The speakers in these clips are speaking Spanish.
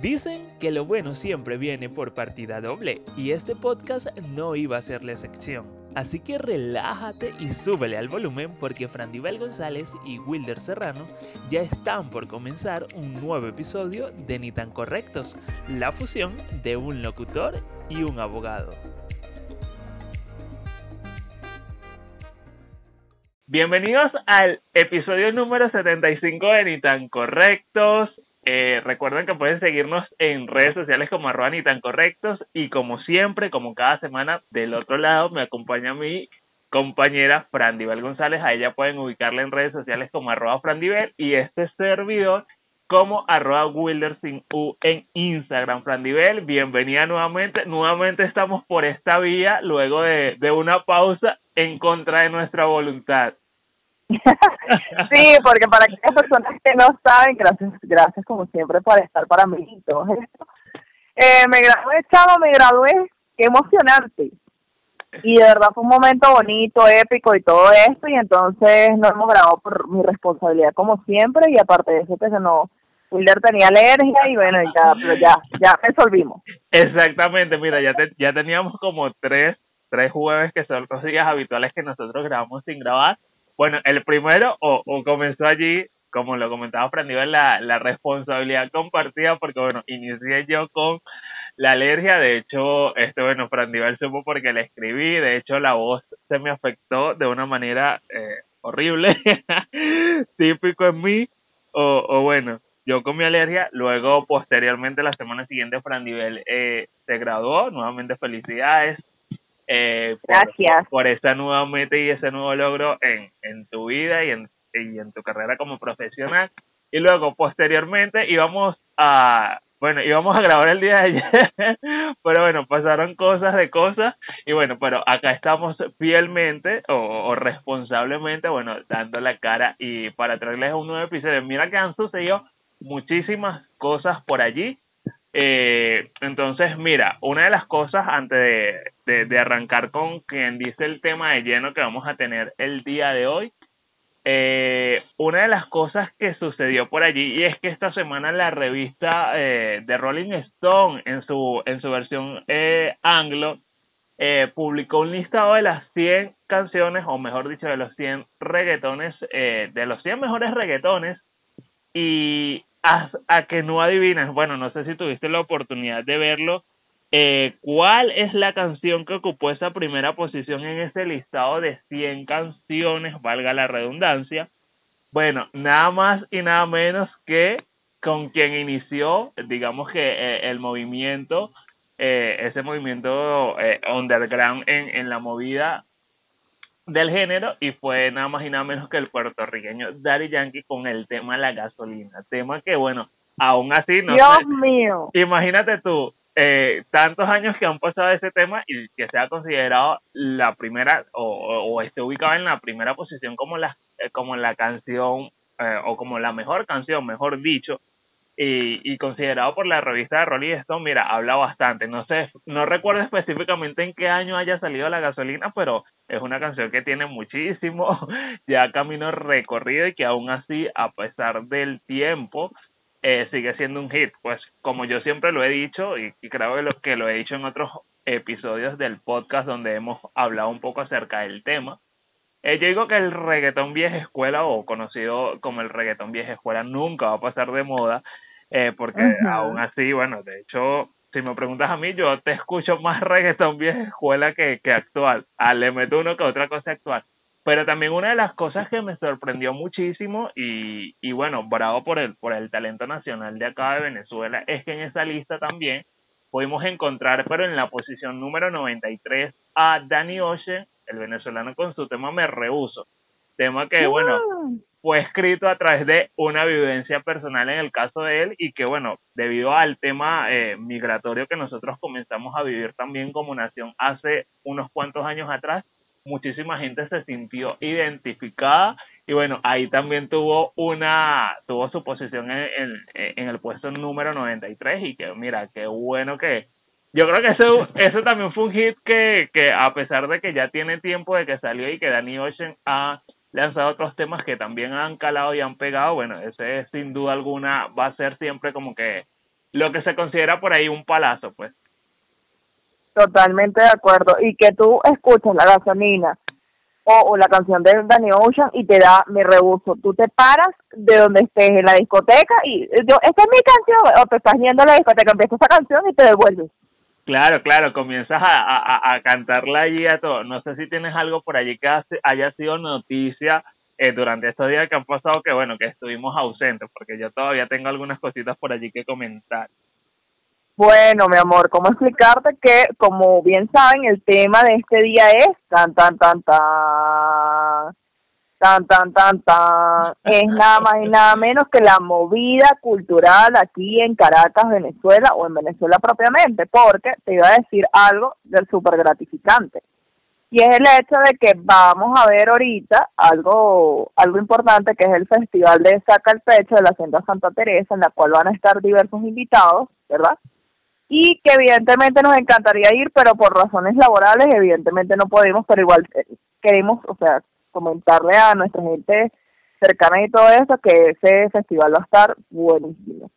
Dicen que lo bueno siempre viene por partida doble y este podcast no iba a ser la excepción. Así que relájate y súbele al volumen porque Frandivel González y Wilder Serrano ya están por comenzar un nuevo episodio de Ni tan correctos, la fusión de un locutor y un abogado. Bienvenidos al episodio número 75 de Ni tan correctos. Eh, recuerden que pueden seguirnos en redes sociales como arroba ni tan correctos y como siempre, como cada semana, del otro lado me acompaña mi compañera Frandivel González. A ella pueden ubicarla en redes sociales como arroba Frandivel y este servidor como arroba Wilder sin U en Instagram. Frandivel, bienvenida nuevamente. Nuevamente estamos por esta vía luego de, de una pausa en contra de nuestra voluntad. Sí, porque para aquellas personas que no saben, gracias, gracias como siempre por estar para mí todo esto. Eh, me gradué, chavo, me gradué, qué emocionante. Y de verdad fue un momento bonito, épico y todo esto, y entonces no hemos grabado por mi responsabilidad como siempre, y aparte de eso, pues no, Wilder tenía alergia y bueno, ya, pero ya, ya resolvimos. Exactamente, mira, ya, ya teníamos como tres, tres jueves que son los días habituales que nosotros grabamos sin grabar, bueno, el primero, o, comenzó allí, como lo comentaba Frandivel, la, la responsabilidad compartida, porque bueno, inicié yo con la alergia, de hecho, este, bueno, Frandivel supo porque le escribí, de hecho la voz se me afectó de una manera eh, horrible, típico en mí, o, o bueno, yo con mi alergia, luego posteriormente la semana siguiente Frandivel eh, se graduó, nuevamente felicidades, eh, Gracias. Por, esa nueva meta y ese nuevo logro en, en tu vida y en, y en tu carrera como profesional. Y luego, posteriormente, íbamos a, bueno, íbamos a grabar el día de ayer, pero bueno, pasaron cosas de cosas y bueno, pero acá estamos fielmente o, o, responsablemente, bueno, dando la cara y para traerles un nuevo episodio. Mira que han sucedido muchísimas cosas por allí eh, entonces, mira, una de las cosas antes de, de, arrancar con quien dice el tema de lleno que vamos a tener el día de hoy, eh, una de las cosas que sucedió por allí y es que esta semana la revista eh, de Rolling Stone en su, en su versión eh, anglo eh, publicó un listado de las 100 canciones, o mejor dicho, de los 100 reggaetones, eh, de los 100 mejores reggaetones y a, a, que no adivinas, bueno, no sé si tuviste la oportunidad de verlo, eh, ¿cuál es la canción que ocupó esa primera posición en ese listado de 100 canciones, valga la redundancia? Bueno, nada más y nada menos que con quien inició, digamos que eh, el movimiento, eh, ese movimiento eh, underground en, en la movida del género y fue nada más y nada menos que el puertorriqueño Daddy Yankee con el tema la gasolina, tema que bueno, aún así no Dios sé, mío. Imagínate tú, eh, tantos años que han pasado ese tema y que sea considerado la primera o, o, o esté ubicado en la primera posición como la eh, como la canción eh, o como la mejor canción, mejor dicho, y, y, considerado por la revista de Rolling Stone, mira, habla bastante. No sé, no recuerdo específicamente en qué año haya salido la gasolina, pero es una canción que tiene muchísimo ya camino recorrido y que aún así, a pesar del tiempo, eh, sigue siendo un hit. Pues como yo siempre lo he dicho y, creo que lo, que lo he dicho en otros episodios del podcast donde hemos hablado un poco acerca del tema, eh, yo digo que el reggaetón vieja escuela o conocido como el reggaetón vieja escuela nunca va a pasar de moda eh, porque uh -huh. aún así, bueno, de hecho, si me preguntas a mí, yo te escucho más reggaetón vieja escuela que, que actual. Ah, le meto uno que otra cosa actual. Pero también una de las cosas que me sorprendió muchísimo y, y bueno, bravo por el, por el talento nacional de acá de Venezuela, es que en esa lista también pudimos encontrar, pero en la posición número 93, a Danny Ocean, el venezolano con su tema Me Rehuso. Tema que, bueno, fue escrito a través de una vivencia personal en el caso de él y que, bueno, debido al tema eh, migratorio que nosotros comenzamos a vivir también como nación hace unos cuantos años atrás, muchísima gente se sintió identificada y bueno, ahí también tuvo una, tuvo su posición en, en, en el puesto número 93 y que mira, qué bueno que, yo creo que eso, eso también fue un hit que, que a pesar de que ya tiene tiempo de que salió y que Danny Ocean ha lanzado otros temas que también han calado y han pegado, bueno, ese sin duda alguna va a ser siempre como que lo que se considera por ahí un palazo, pues. Totalmente de acuerdo. Y que tú escuchas la gasolina o, la canción de Danny Ocean y te da mi rebuso. Tú te paras de donde estés en la discoteca y yo, esta es mi canción, o te estás yendo a la discoteca, empiezas esa canción y te devuelves. Claro, claro, comienzas a, a, a cantarla allí a todo. No sé si tienes algo por allí que haya sido noticia eh, durante estos días que han pasado, que bueno, que estuvimos ausentes, porque yo todavía tengo algunas cositas por allí que comentar. Bueno, mi amor, ¿cómo explicarte que, como bien saben, el tema de este día es tan, tan, tan, tan, tan, tan, tan, tan, es nada más y nada menos que la movida cultural aquí en Caracas, Venezuela, o en Venezuela propiamente, porque te iba a decir algo del súper gratificante y es el hecho de que vamos a ver ahorita algo algo importante que es el festival de Saca el Pecho de la Hacienda Santa Teresa en la cual van a estar diversos invitados, ¿verdad? Y que evidentemente nos encantaría ir, pero por razones laborales evidentemente no podemos, pero igual eh, queremos, o sea, comentarle a nuestra gente cercana y todo eso que ese festival va a estar buenísimo.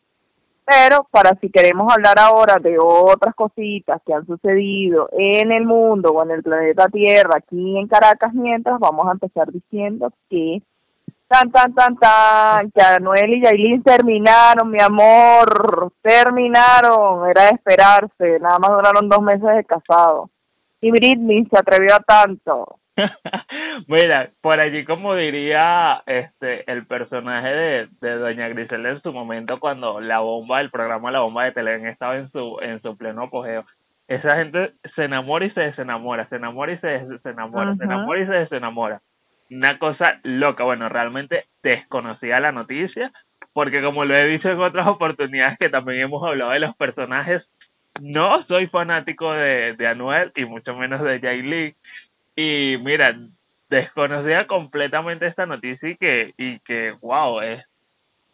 Pero para si queremos hablar ahora de otras cositas que han sucedido en el mundo o en el planeta Tierra, aquí en Caracas, mientras vamos a empezar diciendo que tan, tan, tan, tan, que Anuel y Yailin terminaron, mi amor, terminaron, era de esperarse, nada más duraron dos meses de casado. Y Britney se atrevió a tanto. Mira, por allí como diría este el personaje de, de Doña Griselda en su momento cuando la bomba, el programa La Bomba de Televisión estaba en su, en su pleno apogeo. Esa gente se enamora y se desenamora, se enamora y se desenamora, se enamora y se desenamora. Una cosa loca, bueno, realmente desconocía la noticia, porque como lo he dicho en otras oportunidades que también hemos hablado de los personajes, no soy fanático de, de Anuel y mucho menos de Jay Lee, y mira, desconocía completamente esta noticia y que, y que, wow, es.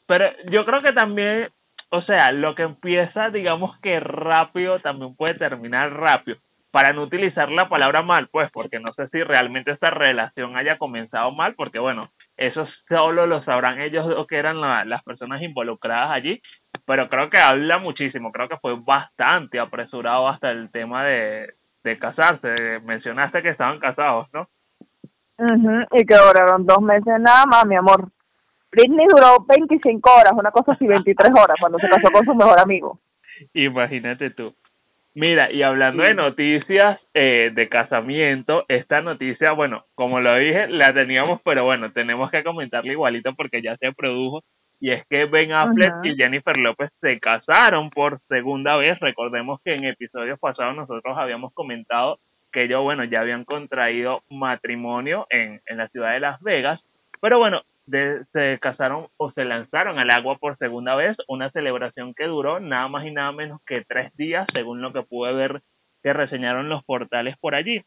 Pero yo creo que también, o sea, lo que empieza, digamos que rápido, también puede terminar rápido. Para no utilizar la palabra mal, pues, porque no sé si realmente esta relación haya comenzado mal, porque bueno, eso solo lo sabrán ellos o que eran las personas involucradas allí, pero creo que habla muchísimo, creo que fue bastante apresurado hasta el tema de, de casarse. Mencionaste que estaban casados, ¿no? y que duraron dos meses nada más, mi amor. Britney duró 25 horas, una cosa así, 23 horas, cuando se casó con su mejor amigo. Imagínate tú. Mira, y hablando de noticias eh, de casamiento, esta noticia, bueno, como lo dije, la teníamos, pero bueno, tenemos que comentarla igualito porque ya se produjo y es que Ben Affleck y Jennifer López se casaron por segunda vez. Recordemos que en episodios pasados nosotros habíamos comentado que ellos, bueno, ya habían contraído matrimonio en, en la ciudad de Las Vegas, pero bueno, se casaron o se lanzaron al agua por segunda vez, una celebración que duró nada más y nada menos que tres días, según lo que pude ver que reseñaron los portales por allí.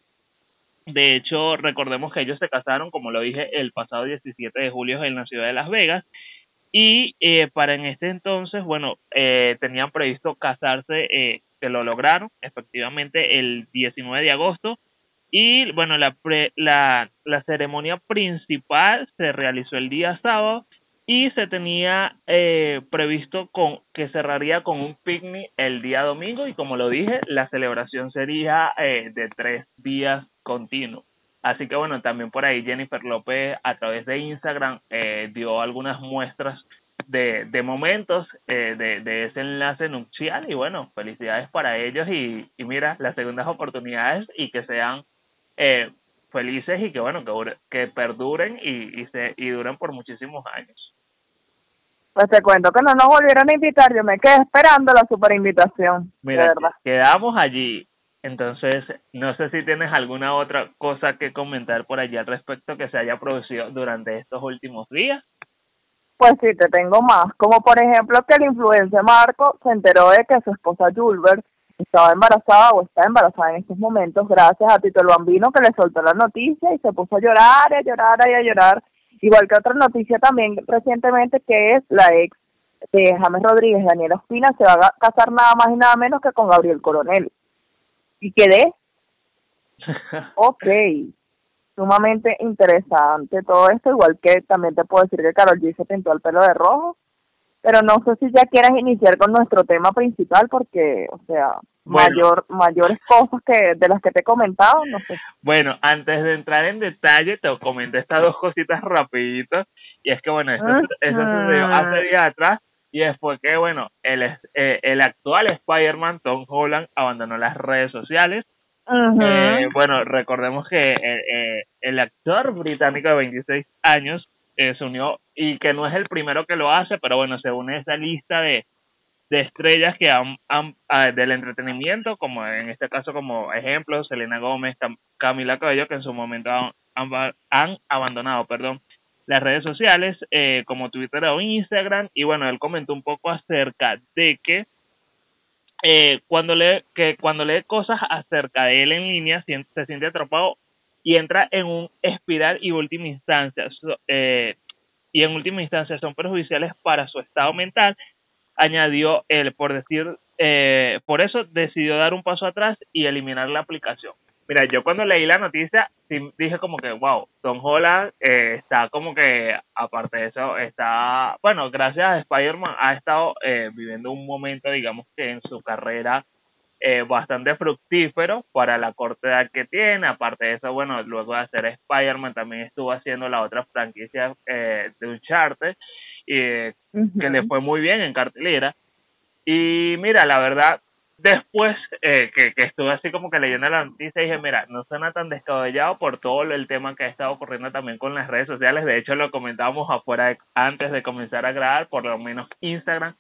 De hecho, recordemos que ellos se casaron, como lo dije, el pasado 17 de julio en la ciudad de Las Vegas y eh, para en este entonces, bueno, eh, tenían previsto casarse, eh, lo lograron efectivamente el 19 de agosto. Y bueno, la, la, la ceremonia principal se realizó el día sábado y se tenía eh, previsto con que cerraría con un picnic el día domingo y como lo dije, la celebración sería eh, de tres días continuos. Así que bueno, también por ahí Jennifer López a través de Instagram eh, dio algunas muestras de, de momentos eh, de, de ese enlace nupcial y bueno, felicidades para ellos y, y mira, las segundas oportunidades y que sean eh, felices y que bueno, que, que perduren y, y, se, y duren por muchísimos años. Pues te cuento que no nos volvieron a invitar, yo me quedé esperando la super invitación. Mira, verdad. quedamos allí entonces, no sé si tienes alguna otra cosa que comentar por allí al respecto que se haya producido durante estos últimos días. Pues sí, te tengo más. Como por ejemplo que el influencer Marco se enteró de que su esposa Julbert estaba embarazada o está embarazada en estos momentos gracias a Tito el Bambino que le soltó la noticia y se puso a llorar y a llorar y a llorar. Igual que otra noticia también recientemente que es la ex de James Rodríguez, Daniela Ospina, se va a casar nada más y nada menos que con Gabriel Coronel y quedé. ok, sumamente interesante todo esto, igual que también te puedo decir que Carol G se pintó el pelo de rojo Pero no sé si ya quieras iniciar con nuestro tema principal porque, o sea, mayor mayores cosas que de las que te he comentado, no sé. Bueno, antes de entrar en detalle, te comento estas dos cositas rapiditas. Y es que, bueno, eso, eso sucedió hace días atrás. Y después que, bueno, el, eh, el actual Spider-Man, Tom Holland, abandonó las redes sociales. eh, bueno, recordemos que eh, eh, el actor británico de 26 años eh, se unió y que no es el primero que lo hace, pero bueno, se une a esa lista de, de estrellas que han, han ah, del entretenimiento, como en este caso como ejemplo, Selena Gómez, Camila Cabello, que en su momento han, han, abandonado, perdón, las redes sociales eh, como Twitter o Instagram y bueno, él comentó un poco acerca de que eh, cuando lee que cuando lee cosas acerca de él en línea se siente atrapado y entra en un espiral y última instancia. Eh, y en última instancia son perjudiciales para su estado mental añadió él. Por decir eh, por eso decidió dar un paso atrás y eliminar la aplicación mira yo cuando leí la noticia dije como que wow Don Holland eh, está como que aparte de eso está bueno gracias a Spider-Man ha estado eh, viviendo un momento digamos que en su carrera eh, bastante fructífero para la corta edad que tiene. Aparte de eso, bueno, luego de hacer Spider-Man también estuvo haciendo la otra franquicia eh, de Uncharted, y, eh, que le fue muy bien en cartelera. Y mira, la verdad, después eh, que, que estuve así como que leyendo la noticia, dije, mira, no suena tan descabellado por todo el tema que ha estado ocurriendo también con las redes sociales. De hecho, lo comentábamos afuera antes de comenzar a grabar, por lo menos Instagram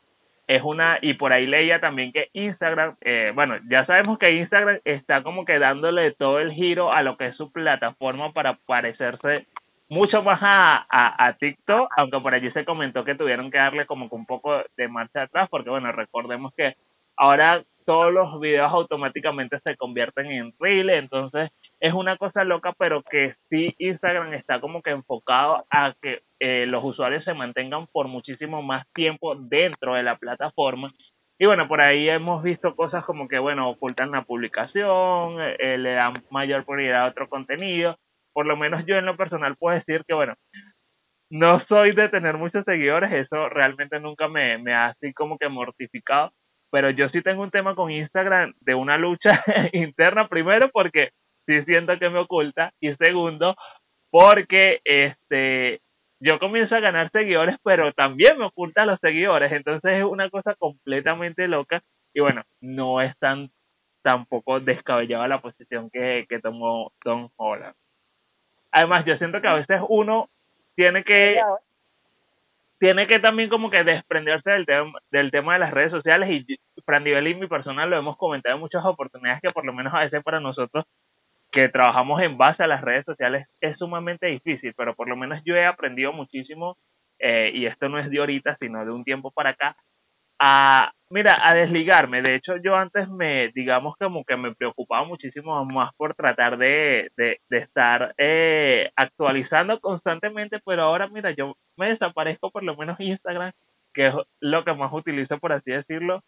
es una, y por ahí leía también que Instagram, eh, bueno, ya sabemos que Instagram está como que dándole todo el giro a lo que es su plataforma para parecerse mucho más a, a, a TikTok, aunque por allí se comentó que tuvieron que darle como que un poco de marcha atrás, porque bueno, recordemos que ahora todos los videos automáticamente se convierten en reel, entonces es una cosa loca, pero que sí Instagram está como que enfocado a que eh, los usuarios se mantengan por muchísimo más tiempo dentro de la plataforma. Y bueno, por ahí hemos visto cosas como que, bueno, ocultan la publicación, eh, le dan mayor prioridad a otro contenido. Por lo menos yo en lo personal puedo decir que, bueno, no soy de tener muchos seguidores, eso realmente nunca me, me ha así como que mortificado, pero yo sí tengo un tema con Instagram de una lucha interna, primero porque sí siento que me oculta y segundo porque este yo comienzo a ganar seguidores pero también me oculta los seguidores entonces es una cosa completamente loca y bueno no es tan tampoco descabellada la posición que, que tomó Don Holland. Además yo siento que a veces uno tiene que tiene que también como que desprenderse del tema, del tema de las redes sociales y Fran y mi personal lo hemos comentado en muchas oportunidades que por lo menos a veces para nosotros que trabajamos en base a las redes sociales es sumamente difícil, pero por lo menos yo he aprendido muchísimo, eh, y esto no es de ahorita, sino de un tiempo para acá, a, mira, a desligarme. De hecho, yo antes me, digamos como que me preocupaba muchísimo más por tratar de, de, de estar eh, actualizando constantemente, pero ahora, mira, yo me desaparezco por lo menos Instagram, que es lo que más utilizo, por así decirlo.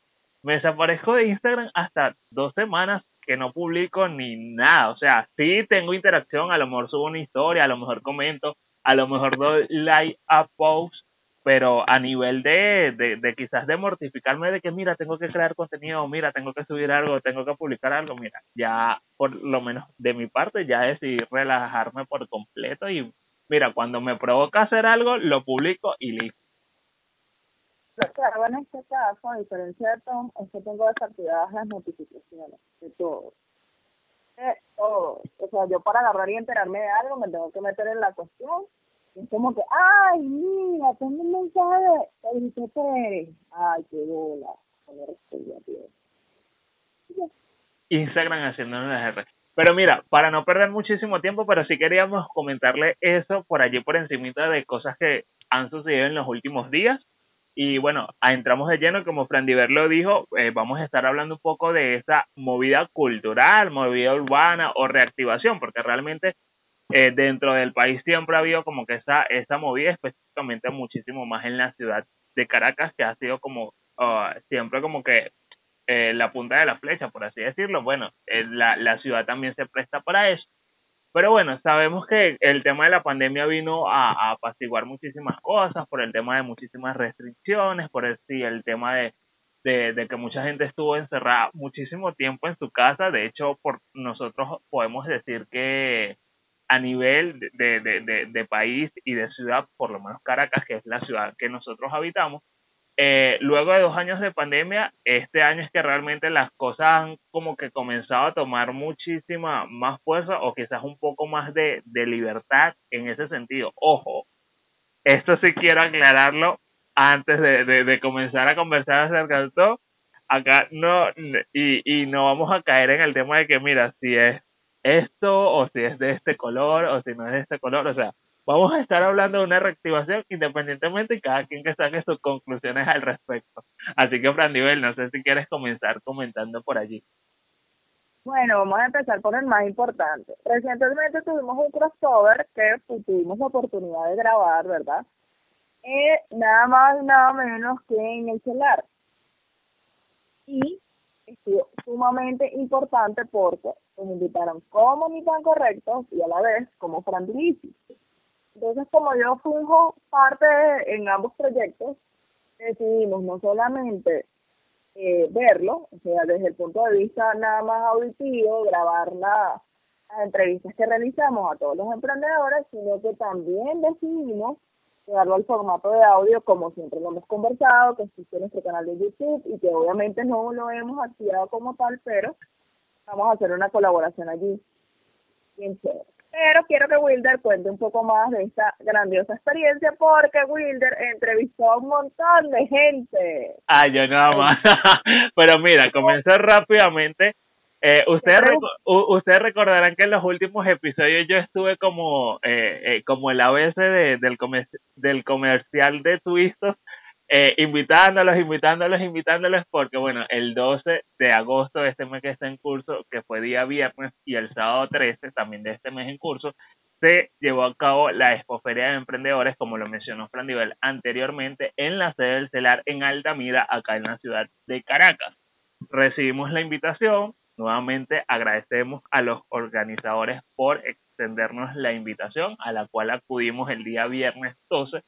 Me desaparezco de Instagram hasta dos semanas que no publico ni nada. O sea, sí tengo interacción, a lo mejor subo una historia, a lo mejor comento, a lo mejor doy like a post, pero a nivel de, de, de quizás de mortificarme de que mira, tengo que crear contenido, mira, tengo que subir algo, tengo que publicar algo, mira, ya por lo menos de mi parte ya decidí relajarme por completo y mira, cuando me provoca hacer algo, lo publico y listo. Claro, en este caso, a diferencia de Tom, es que tengo desactivadas las notificaciones de todo. De todo. O sea, yo para agarrar y enterarme de algo me tengo que meter en la cuestión. Es como que, ay, mira, tengo un mensaje de Pérez. Ay, qué bola. Instagram haciéndonos las R. Pero mira, para no perder muchísimo tiempo, pero sí queríamos comentarle eso por allí por encima de cosas que han sucedido en los últimos días y bueno, entramos de lleno, como Fran Diver lo dijo, eh, vamos a estar hablando un poco de esa movida cultural, movida urbana o reactivación, porque realmente eh, dentro del país siempre ha habido como que esa, esa movida, específicamente muchísimo más en la ciudad de Caracas, que ha sido como uh, siempre como que eh, la punta de la flecha, por así decirlo. Bueno, la, la ciudad también se presta para eso. Pero bueno, sabemos que el tema de la pandemia vino a, a apaciguar muchísimas cosas, por el tema de muchísimas restricciones, por el, sí, el tema de, de, de, que mucha gente estuvo encerrada muchísimo tiempo en su casa. De hecho, por nosotros podemos decir que a nivel de, de, de, de país y de ciudad, por lo menos Caracas, que es la ciudad que nosotros habitamos, eh, luego de dos años de pandemia, este año es que realmente las cosas han como que comenzado a tomar muchísima más fuerza o quizás un poco más de, de libertad en ese sentido. Ojo, esto sí quiero aclararlo antes de, de, comenzar a conversar acerca de todo. Acá no, y, y no vamos a caer en el tema de que, mira, si es esto o si es de este color o si no es de este color, o sea, vamos a estar hablando de una reactivación independientemente y cada quien que saque sus conclusiones al respecto. Así que, Fran no sé si quieres comenzar comentando por allí. Bueno, vamos a empezar por el más importante. Recientemente tuvimos un crossover que tuvimos la oportunidad de grabar, ¿verdad? Eh, nada más nada menos que en el celular. Y estuvo sumamente importante porque nos invitaron como ni tan correctos y a la vez como Fran entonces, como yo funjo parte en ambos proyectos, decidimos no solamente eh, verlo, o sea, desde el punto de vista nada más auditivo, grabar la, las entrevistas que realizamos a todos los emprendedores, sino que también decidimos llevarlo al formato de audio como siempre lo hemos conversado, que existe nuestro canal de YouTube y que obviamente no lo hemos activado como tal, pero vamos a hacer una colaboración allí. Bien chévere. Pero quiero que Wilder cuente un poco más de esta grandiosa experiencia porque Wilder entrevistó a un montón de gente. Ah, yo nada más. Pero mira, comenzó rápidamente. Eh, ustedes, ustedes recordarán que en los últimos episodios yo estuve como, eh, eh, como el ABC de, del, comer del comercial de Twistos eh, invitándolos, invitándolos, invitándolos, porque bueno, el 12 de agosto de este mes que está en curso, que fue día viernes, y el sábado 13 también de este mes en curso, se llevó a cabo la Expoferia de Emprendedores, como lo mencionó Fran Nivel anteriormente, en la sede del CELAR en Altamira, acá en la ciudad de Caracas. Recibimos la invitación, nuevamente agradecemos a los organizadores por extendernos la invitación, a la cual acudimos el día viernes 12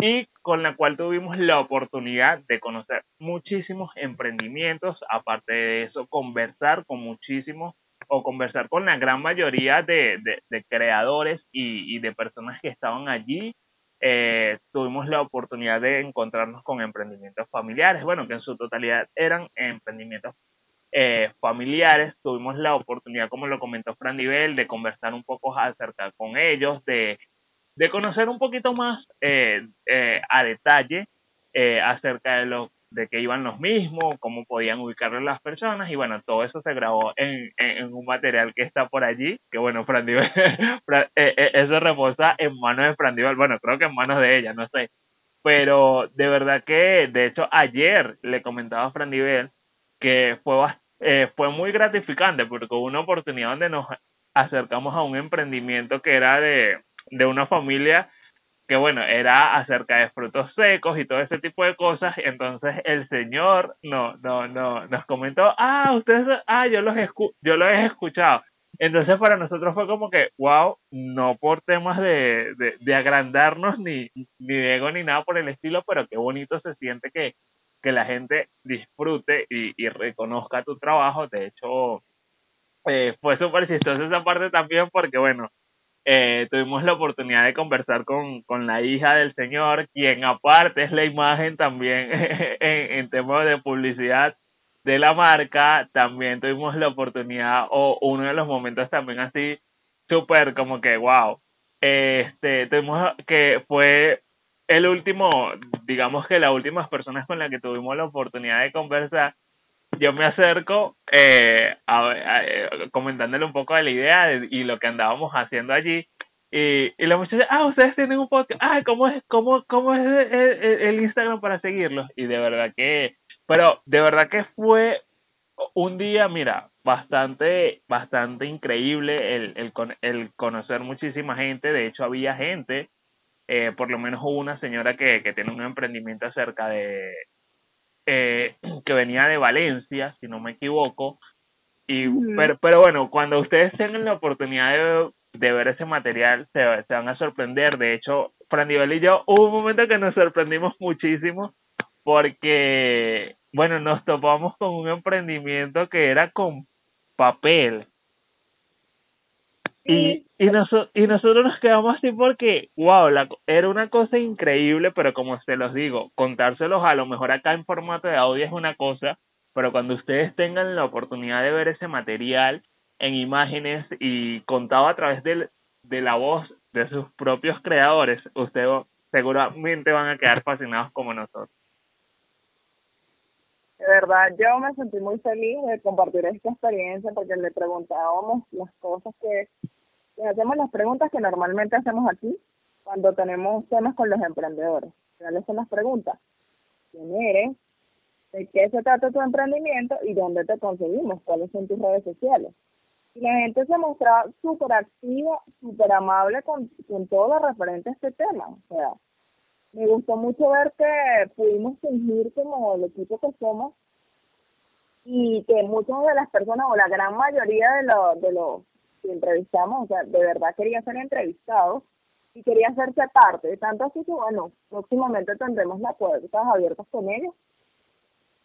y con la cual tuvimos la oportunidad de conocer muchísimos emprendimientos, aparte de eso, conversar con muchísimos o conversar con la gran mayoría de, de, creadores y, de personas que estaban allí. Eh, tuvimos la oportunidad de encontrarnos con emprendimientos familiares, bueno, que en su totalidad eran emprendimientos eh, familiares. Tuvimos la oportunidad, como lo comentó Fran Nivel, de conversar un poco acerca con ellos, de de conocer un poquito más eh, eh, a detalle acerca de lo de que iban los mismos, cómo podían ubicarlo las personas y bueno, todo eso se grabó en, en, un material que está por allí, que bueno, Frandival, eso reposa en manos de Frandival, bueno, creo que en manos de ella, no sé, pero de verdad que, de hecho, ayer le comentaba a Frandival que fue, fue muy gratificante porque hubo una oportunidad donde nos acercamos a un emprendimiento que era de, de una familia que bueno, era acerca de frutos secos y todo ese tipo de cosas, entonces el señor no, no, no, nos comentó, ah, ustedes, ah, yo los escu yo los he escuchado. Entonces para nosotros fue como que, wow, no por temas de, de, de agrandarnos ni, ni de ego ni nada por el estilo, pero qué bonito se siente que, que la gente disfrute y, y reconozca tu trabajo. De hecho, eh, fue súper chistoso esa parte también porque, bueno, eh, tuvimos la oportunidad de conversar con, con la hija del señor, quien aparte es la imagen también en, en temas de publicidad de la marca. También tuvimos la oportunidad o uno de los momentos también así súper como que wow. Este, tuvimos que fue el último, digamos que las últimas personas con las que tuvimos la oportunidad de conversar yo me acerco eh, a, eh, comentándole un poco de la idea y lo que andábamos haciendo allí. Y, y la muchacha, ah, ustedes tienen un podcast, ah, ¿cómo es, cómo, cómo es el, Instagram para seguirlos? Y de verdad que, pero de verdad que fue un día, mira, bastante, bastante increíble el, el, el conocer muchísima gente. De hecho, había gente, eh, por lo menos hubo una señora que, que tiene un emprendimiento acerca de, eh, que venía de Valencia, si no me equivoco. Y, pero, pero bueno, cuando ustedes tengan la oportunidad de, de ver ese material se, se van a sorprender. De hecho, Fran y yo hubo un momento que nos sorprendimos muchísimo porque, bueno, nos topamos con un emprendimiento que era con papel. Y, y, noso y nosotros nos quedamos así porque, wow, la, era una cosa increíble, pero como se los digo, contárselos a lo mejor acá en formato de audio es una cosa, pero cuando ustedes tengan la oportunidad de ver ese material en imágenes y contado a través de, de la voz de sus propios creadores, ustedes seguramente van a quedar fascinados como nosotros. De verdad, yo me sentí muy feliz de compartir esta experiencia porque le preguntábamos las cosas que hacemos las preguntas que normalmente hacemos aquí cuando tenemos temas con los emprendedores. ¿Cuáles son las preguntas? ¿Quién eres? ¿De qué se trata tu emprendimiento y dónde te conseguimos? ¿Cuáles son tus redes sociales? Y la gente se mostraba súper activa, súper amable con, con todo lo referente a este tema. O sea, me gustó mucho ver que pudimos fingir como el equipo que somos y que muchas de las personas o la gran mayoría de los de los que entrevistamos, o sea, de verdad quería ser entrevistados y quería hacerse parte, tanto así que bueno, próximamente tendremos las puertas abiertas con ellos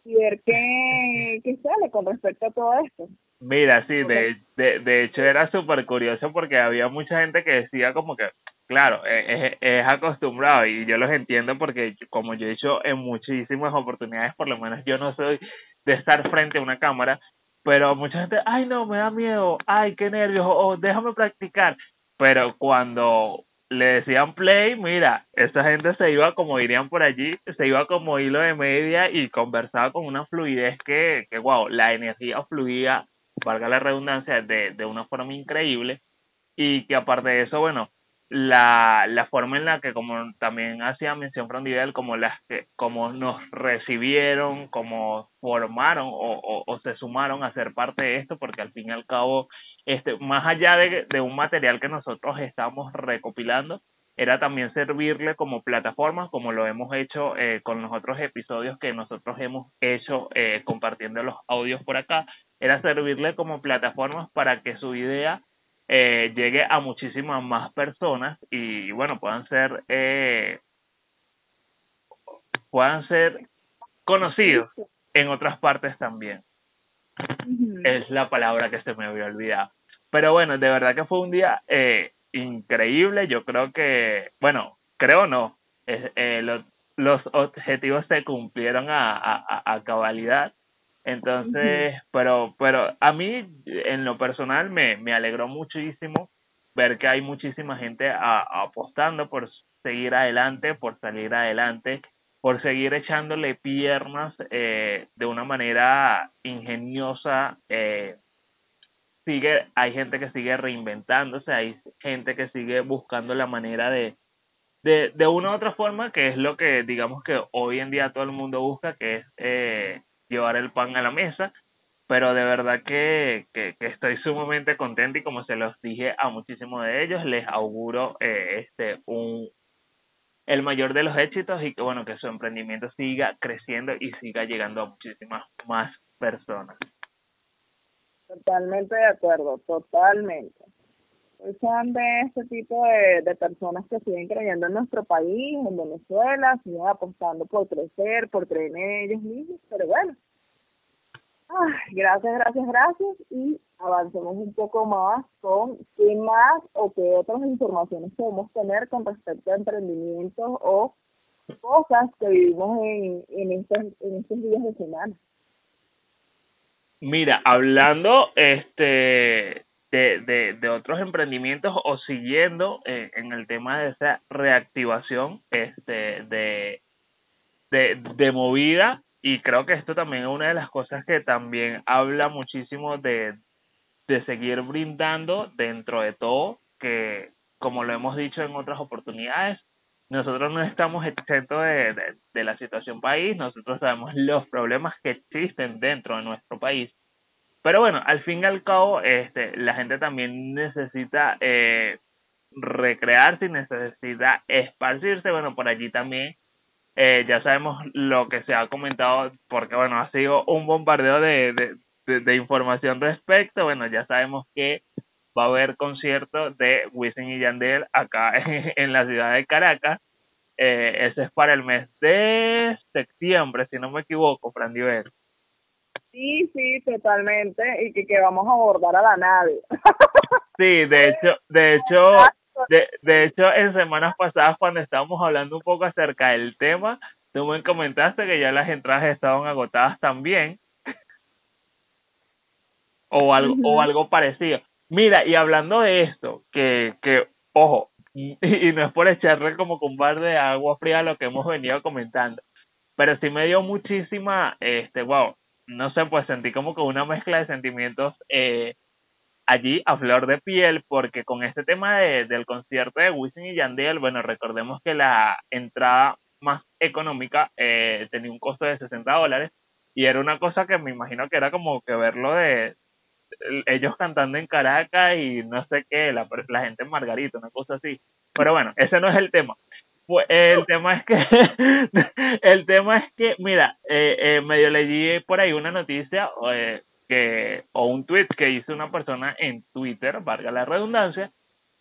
y ver qué, qué sale con respecto a todo esto. Mira, sí, de, de, de hecho era súper curioso porque había mucha gente que decía como que, claro, e, es, es acostumbrado y yo los entiendo porque como yo he dicho en muchísimas oportunidades, por lo menos yo no soy de estar frente a una cámara, pero mucha gente, ay no, me da miedo, ay qué nervios, o déjame practicar, pero cuando le decían play, mira, esa gente se iba como dirían por allí, se iba como hilo de media y conversaba con una fluidez que, que wow, la energía fluía, valga la redundancia, de, de una forma increíble. Y que aparte de eso, bueno, la, la forma en la que, como también hacía mención Fran como las que, como nos recibieron, como formaron o, o, se sumaron a ser parte de esto, porque al fin y al cabo, este, más allá de, de un material que nosotros estamos recopilando, era también servirle como plataforma, como lo hemos hecho eh, con los otros episodios que nosotros hemos hecho eh, compartiendo los audios por acá, era servirle como plataformas para que su idea eh, llegue a muchísimas más personas y bueno puedan ser eh, puedan ser conocidos en otras partes también. Es la palabra que se me había olvidado. Pero bueno de verdad que fue un día eh, increíble. Yo creo que bueno creo no. Eh, los, los objetivos se cumplieron a, a, a cabalidad entonces, pero, pero a mí en lo personal me, me alegró muchísimo ver que hay muchísima gente apostando por seguir adelante, por salir adelante, por seguir echándole piernas eh, de una manera ingeniosa. Eh, sigue, hay gente que sigue reinventándose, hay gente que sigue buscando la manera de, de, de una u otra forma, que es lo que digamos que hoy en día todo el mundo busca, que es eh, llevar el pan a la mesa, pero de verdad que, que, estoy sumamente contento y como se los dije a muchísimos de ellos, les auguro eh, este un el mayor de los éxitos y que bueno que su emprendimiento siga creciendo y siga llegando a muchísimas más personas. Totalmente de acuerdo, totalmente. Sean de este tipo de, de personas que siguen creyendo en nuestro país, en Venezuela, siguen apostando por crecer, por creer en ellos mismos, pero bueno, gracias, gracias, gracias y avancemos un poco más con qué más o qué otras informaciones podemos tener con respecto a emprendimientos o cosas que vivimos en, en, estos, en estos días de semana. Mira, hablando este de, de, de otros emprendimientos o siguiendo en, en el tema de esa reactivación este de, de, de movida y creo que esto también es una de las cosas que también habla muchísimo de, de seguir brindando dentro de todo, que como lo hemos dicho en otras oportunidades, nosotros no estamos exentos de, de, de, la situación país, nosotros sabemos los problemas que existen dentro de nuestro país. Pero bueno, al fin y al cabo, este, la gente también necesita eh, recrearse y necesita esparcirse. Bueno, por allí también eh, ya sabemos lo que se ha comentado, porque bueno, ha sido un bombardeo de, de, de, información respecto. Bueno, ya sabemos que va a haber concierto de Wisin y Yandel acá en, la ciudad de Caracas. Eh, ese es para el mes de septiembre, si no me equivoco, Fran Diver. Sí, sí, totalmente, y que, que vamos a abordar a la nave. sí, de hecho, de hecho, de, de hecho, en semanas pasadas cuando estábamos hablando un poco acerca del tema, tú me comentaste que ya las entradas estaban agotadas también. o algo, o algo parecido. Mira, y hablando de esto, que, que ojo, y, no es por echarle como con bar de agua fría lo que hemos venido comentando, pero sí me dio muchísima, este, wow, no sé, pues sentí como que una mezcla de sentimientos eh, allí a flor de piel, porque con este tema de, del concierto de Wisin y Yandel, bueno, recordemos que la entrada más económica eh, tenía un costo de 60 dólares y era una cosa que me imagino que era como que verlo de ellos cantando en Caracas y no sé qué, la, la gente en Margarita, una cosa así. Pero bueno, ese no es el tema. Pues el tema es que, el tema es que, mira, eh, eh, medio leí por ahí una noticia eh, que, o un tweet que hizo una persona en Twitter, valga la redundancia,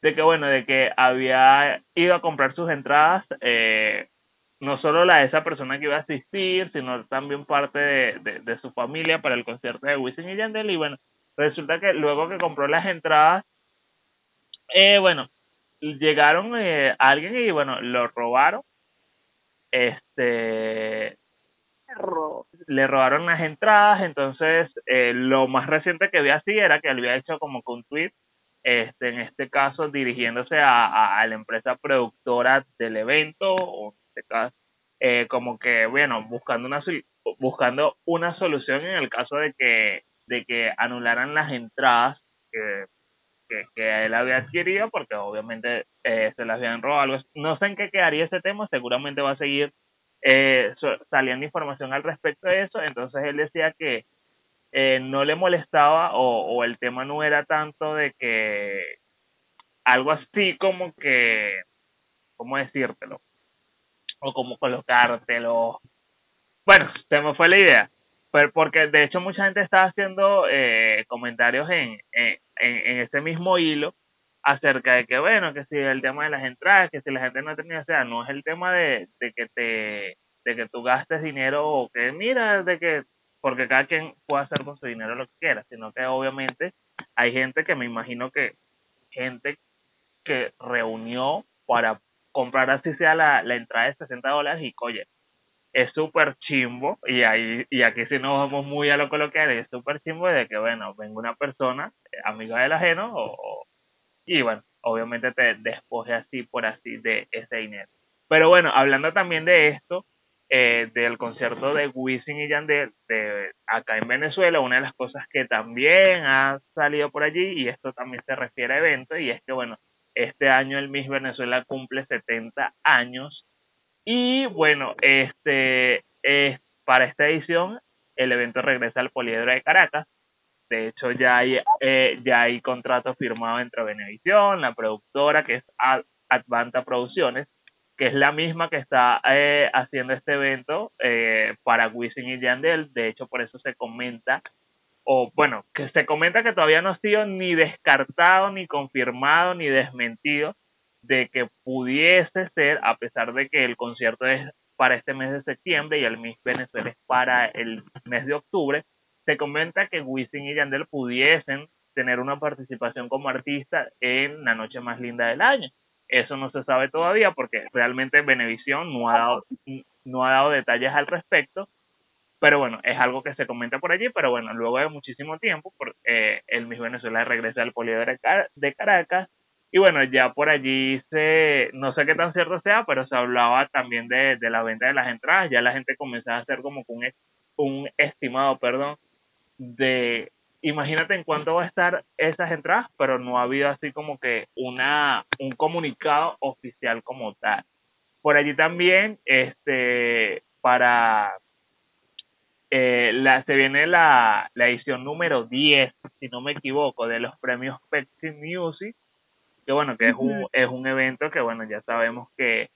de que bueno, de que había ido a comprar sus entradas, eh, no solo la de esa persona que iba a asistir, sino también parte de, de, su familia para el concierto de Wisin y Yandel, y bueno, resulta que luego que compró las entradas, eh, bueno, llegaron eh, alguien y bueno, lo robaron. Este le robaron las entradas, entonces eh, lo más reciente que vi así era que él había hecho como que un tweet, este, en este caso dirigiéndose a, a, la empresa productora del evento, o en este caso, eh, como que, bueno, buscando una, buscando una solución en el caso de que, de que anularan las entradas que que, él había adquirido porque obviamente eh, se las habían robado. No sé en qué quedaría ese tema, seguramente va a seguir eh, saliendo información al respecto de eso. Entonces él decía que eh, no le molestaba o, o el tema no era tanto de que algo así como que, ¿cómo decírtelo? O como colocártelo. Bueno, se me fue la idea porque de hecho mucha gente está haciendo eh, comentarios en, en, en, ese mismo hilo acerca de que, bueno, que si el tema de las entradas, que si la gente no tenía, o sea, no es el tema de, de que te, de que tú gastes dinero o que, mira, de que, porque cada quien puede hacer con su dinero lo que quiera, sino que obviamente hay gente que me imagino que, gente que reunió para comprar así sea la, la entrada de 60 dólares y, oye, es súper chimbo, y ahí y aquí si nos vamos muy a lo coloquial, es súper chimbo de que, bueno, venga una persona, eh, amiga del ajeno, o, y bueno, obviamente te despoje así por así de ese dinero. Pero bueno, hablando también de esto, eh, del concierto de Wisin y Yandel de acá en Venezuela, una de las cosas que también ha salido por allí, y esto también se refiere a eventos, y es que, bueno, este año el Miss Venezuela cumple 70 años y bueno, este es para esta edición el evento regresa al Poliedro de Caracas. De hecho, ya hay, eh, ya hay contrato firmado entre Venevisión, la productora que es Advanta Producciones, que es la misma que está eh, haciendo este evento eh, para Wisin y Yandel. De hecho, por eso se comenta, o bueno, que se comenta que todavía no ha sido ni descartado, ni confirmado, ni desmentido de que pudiese ser, a pesar de que el concierto es para este mes de septiembre y el Miss Venezuela es para el mes de octubre, se comenta que Wisin y Yandel pudiesen tener una participación como artista en la noche más linda del año. Eso no se sabe todavía porque realmente Venevisión no ha dado, no ha dado detalles al respecto, pero bueno, es algo que se comenta por allí, pero bueno, luego de muchísimo tiempo, eh, el Miss Venezuela regresa al Poliedro de Caracas, y bueno, ya por allí se, no sé qué tan cierto sea, pero se hablaba también de, de la venta de las entradas. Ya la gente comenzaba a hacer como un, un estimado, perdón, de imagínate en cuánto va a estar esas entradas, pero no ha habido así como que una un comunicado oficial como tal. Por allí también, este, para eh, la, se viene la, la edición número 10, si no me equivoco, de los premios Pepsi Music, que bueno, que es un, es un evento que bueno, ya sabemos que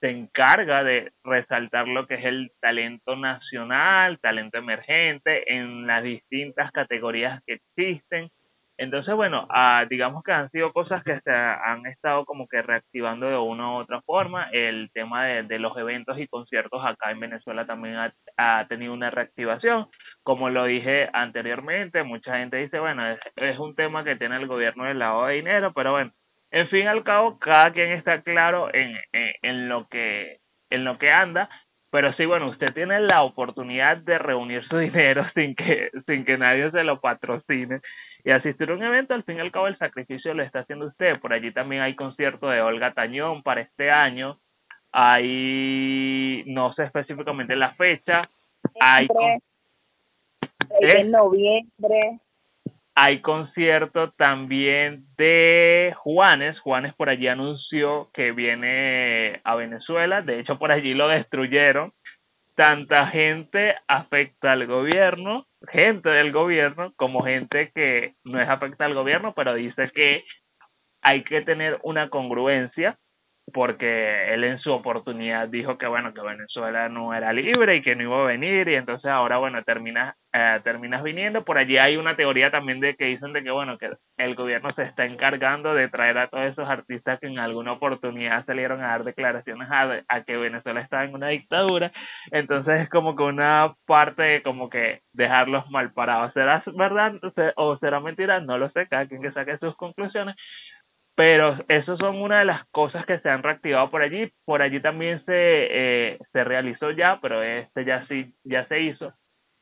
se encarga de resaltar lo que es el talento nacional, talento emergente en las distintas categorías que existen. Entonces, bueno, ah, digamos que han sido cosas que se han estado como que reactivando de una u otra forma. El tema de, de los eventos y conciertos acá en Venezuela también ha, ha, tenido una reactivación. Como lo dije anteriormente, mucha gente dice, bueno, es, es un tema que tiene el gobierno del lado de dinero, pero bueno, en fin y al cabo, cada quien está claro en, en, en lo que en lo que anda pero sí, bueno, usted tiene la oportunidad de reunir su dinero sin que, sin que nadie se lo patrocine y asistir a un evento, al fin y al cabo el sacrificio lo está haciendo usted. Por allí también hay concierto de Olga Tañón para este año. Hay, no sé específicamente la fecha. Hay ¿Eh? noviembre hay concierto también de Juanes. Juanes por allí anunció que viene a Venezuela. De hecho, por allí lo destruyeron. Tanta gente afecta al gobierno, gente del gobierno, como gente que no es afecta al gobierno, pero dice que hay que tener una congruencia porque él en su oportunidad dijo que bueno que Venezuela no era libre y que no iba a venir y entonces ahora bueno terminas eh, terminas viniendo. Por allí hay una teoría también de que dicen de que bueno que el gobierno se está encargando de traer a todos esos artistas que en alguna oportunidad salieron a dar declaraciones a, a que Venezuela estaba en una dictadura. Entonces es como que una parte de como que dejarlos mal parados. Será verdad o será mentira no lo sé cada quien que saque sus conclusiones pero esas son una de las cosas que se han reactivado por allí. Por allí también se, eh, se realizó ya, pero este ya sí, ya se hizo.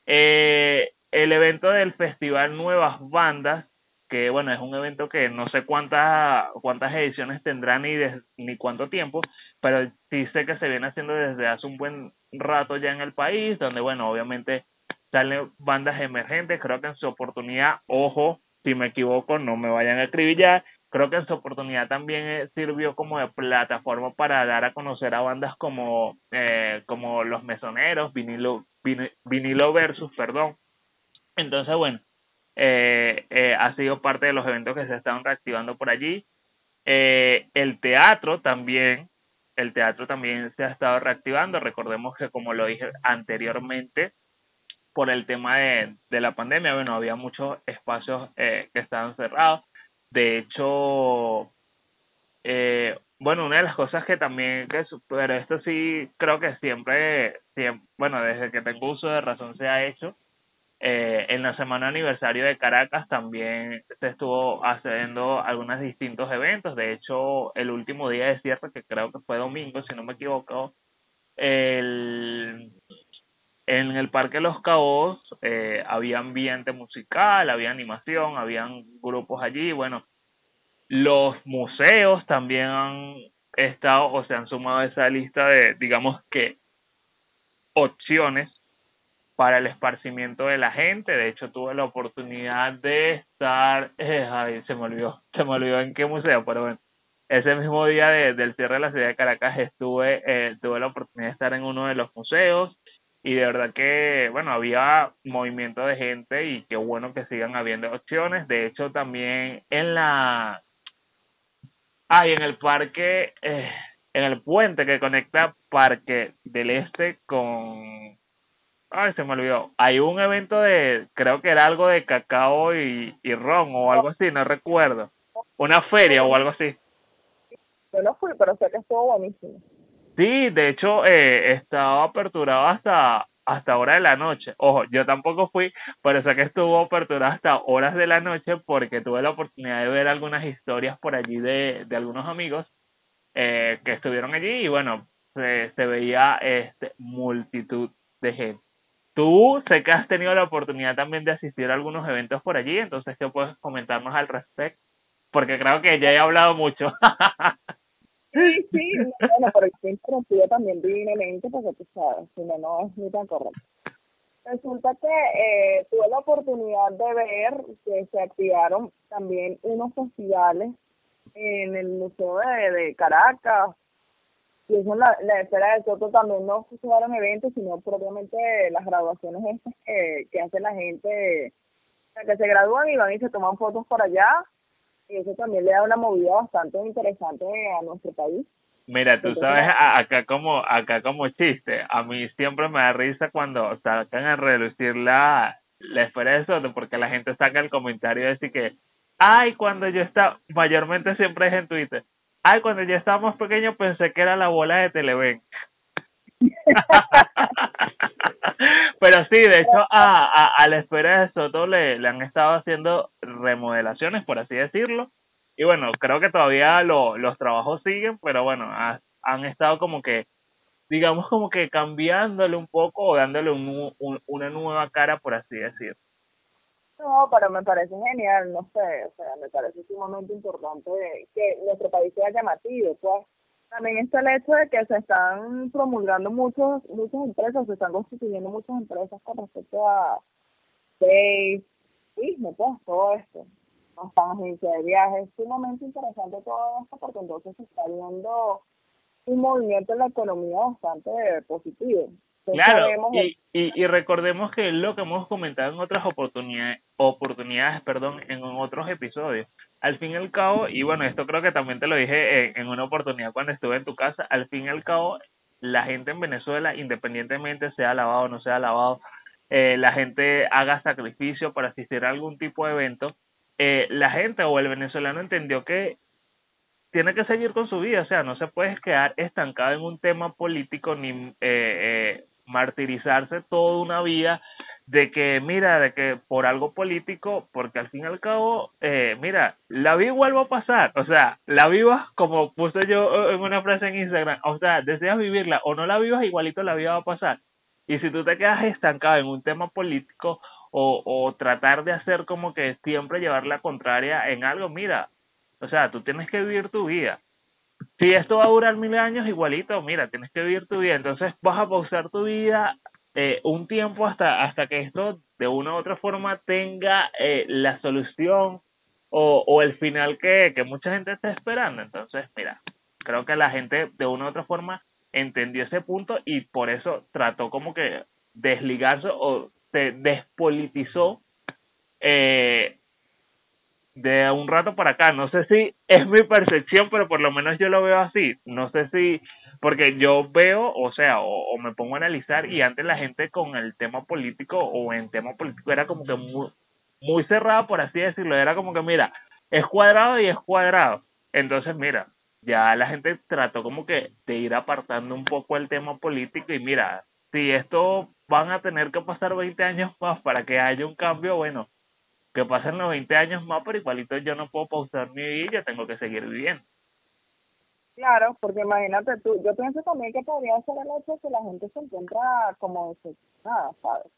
Eh, el evento del Festival Nuevas Bandas, que bueno, es un evento que no sé cuántas, cuántas ediciones tendrá ni, ni cuánto tiempo, pero sí sé que se viene haciendo desde hace un buen rato ya en el país, donde bueno, obviamente salen bandas emergentes, creo que en su oportunidad, ojo, si me equivoco, no me vayan a escribir creo que en su oportunidad también eh, sirvió como de plataforma para dar a conocer a bandas como, eh, como Los Mesoneros, Vinilo, Vinilo Versus, perdón. Entonces, bueno, eh, ha sido parte de los eventos que se están reactivando por allí. El teatro también, el teatro también se ha estado reactivando. Recordemos que, como lo dije anteriormente, por el tema de, de la pandemia, bueno, había muchos espacios que estaban cerrados de hecho, eh, bueno, una de las cosas que también, que, pero esto sí creo que siempre, siempre, bueno, desde que tengo uso de razón se ha hecho, eh, en la semana aniversario de Caracas también se estuvo haciendo algunos distintos eventos. De hecho, el último día de cierre, que creo que fue domingo, si no me equivoco, el, en el Parque Los Cabos eh, había ambiente musical, había animación, habían grupos allí. Bueno, los museos también han estado o se han sumado a esa lista de, digamos que, opciones para el esparcimiento de la gente. De hecho, tuve la oportunidad de estar, eh, ay, se me olvidó, se me olvidó en qué museo, pero bueno, ese mismo día de, del cierre de la ciudad de Caracas estuve, eh, tuve la oportunidad de estar en uno de los museos y de verdad que, bueno, había movimiento de gente y qué bueno que sigan habiendo opciones. De hecho, también en la... Ah, en el parque, eh, en el puente que conecta Parque del Este con... Ay, se me olvidó. Hay un evento de, creo que era algo de cacao y, y ron o algo así, no recuerdo. Una feria o algo así. Yo no fui, pero sé que estuvo buenísimo. Sí, de hecho, eh, estaba aperturado hasta, hasta hora de la noche. Ojo, yo tampoco fui, pero sé que estuvo aperturado hasta horas de la noche porque tuve la oportunidad de ver algunas historias por allí de, de algunos amigos eh, que estuvieron allí y bueno, se, se veía este multitud de gente. Tú sé que has tenido la oportunidad también de asistir a algunos eventos por allí, entonces, ¿qué puedes comentarnos al respecto? Porque creo que ya he hablado mucho. Sí, sí, bueno, pero estoy interrumpido también divinamente porque tú sabes, si no, no es ni tan correcto. Resulta que eh, tuve la oportunidad de ver que se activaron también unos festivales en el Museo de, de Caracas, y eso en la, la esfera de Soto también no jugaron eventos, sino propiamente las graduaciones estas que, que hace la gente, que se gradúan y van y se toman fotos por allá y eso también le da una movida bastante interesante a nuestro país. Mira, tú sabes, acá como acá como chiste, a mí siempre me da risa cuando sacan a reducir la, la esfera de Soto, porque la gente saca el comentario decir que ay, cuando yo estaba, mayormente siempre es en Twitter, ay, cuando yo estábamos pequeños pensé que era la bola de Televen. Pero sí, de hecho, a, a, a la espera de Soto le, le han estado haciendo remodelaciones, por así decirlo. Y bueno, creo que todavía lo, los trabajos siguen, pero bueno, han estado como que, digamos, como que cambiándole un poco o dándole un, una nueva cara, por así decirlo. No, pero me parece genial, no sé, o sea, me parece sumamente importante que nuestro país sea llamativo, pues también está el hecho de que se están promulgando muchos, muchas empresas, se están constituyendo muchas empresas con respecto a no pues, todo esto. Hasta agencia de viajes, es sumamente interesante todo esto porque entonces se está viendo un movimiento en la economía bastante positivo. Claro, y, y, y, recordemos que lo que hemos comentado en otras oportunidades, oportunidades perdón, en otros episodios, al fin y al cabo, y bueno, esto creo que también te lo dije en, una oportunidad cuando estuve en tu casa, al fin y al cabo, la gente en Venezuela, independientemente sea lavado o no sea lavado, eh, la gente haga sacrificio para asistir a algún tipo de evento, eh, la gente o el venezolano entendió que tiene que seguir con su vida, o sea, no se puede quedar estancado en un tema político ni eh, eh, martirizarse toda una vida de que, mira, de que por algo político, porque al fin y al cabo, eh, mira, la vida igual va a pasar, o sea, la vivas como puse yo en una frase en Instagram, o sea, deseas vivirla o no la vivas, igualito la vida va a pasar. Y si tú te quedas estancado en un tema político o, o tratar de hacer como que siempre llevar la contraria en algo, mira, o sea, tú tienes que vivir tu vida. Si esto va a durar mil años, igualito, mira, tienes que vivir tu vida. Entonces vas a pausar tu vida eh, un tiempo hasta, hasta que esto de una u otra forma tenga eh, la solución o, o el final que, que mucha gente está esperando. Entonces, mira, creo que la gente de una u otra forma entendió ese punto y por eso trató como que desligarse o se despolitizó eh, de un rato para acá. No sé si es mi percepción, pero por lo menos yo lo veo así. No sé si, porque yo veo, o sea, o, me pongo a analizar y antes la gente con el tema político o en tema político era como que muy, muy cerrado, por así decirlo. Era como que, mira, es cuadrado y es cuadrado. Entonces, mira, ya la gente trató como que de ir apartando un poco el tema político y mira, si esto van a tener que pasar 20 años más para que haya un cambio, bueno, que pasen los 20 años más, pero igualito yo no puedo pausar mi vida, yo tengo que seguir viviendo. Claro, porque imagínate tú, yo pienso también que podría ser el hecho que la gente se encuentra como decepcionada, ¿sabes?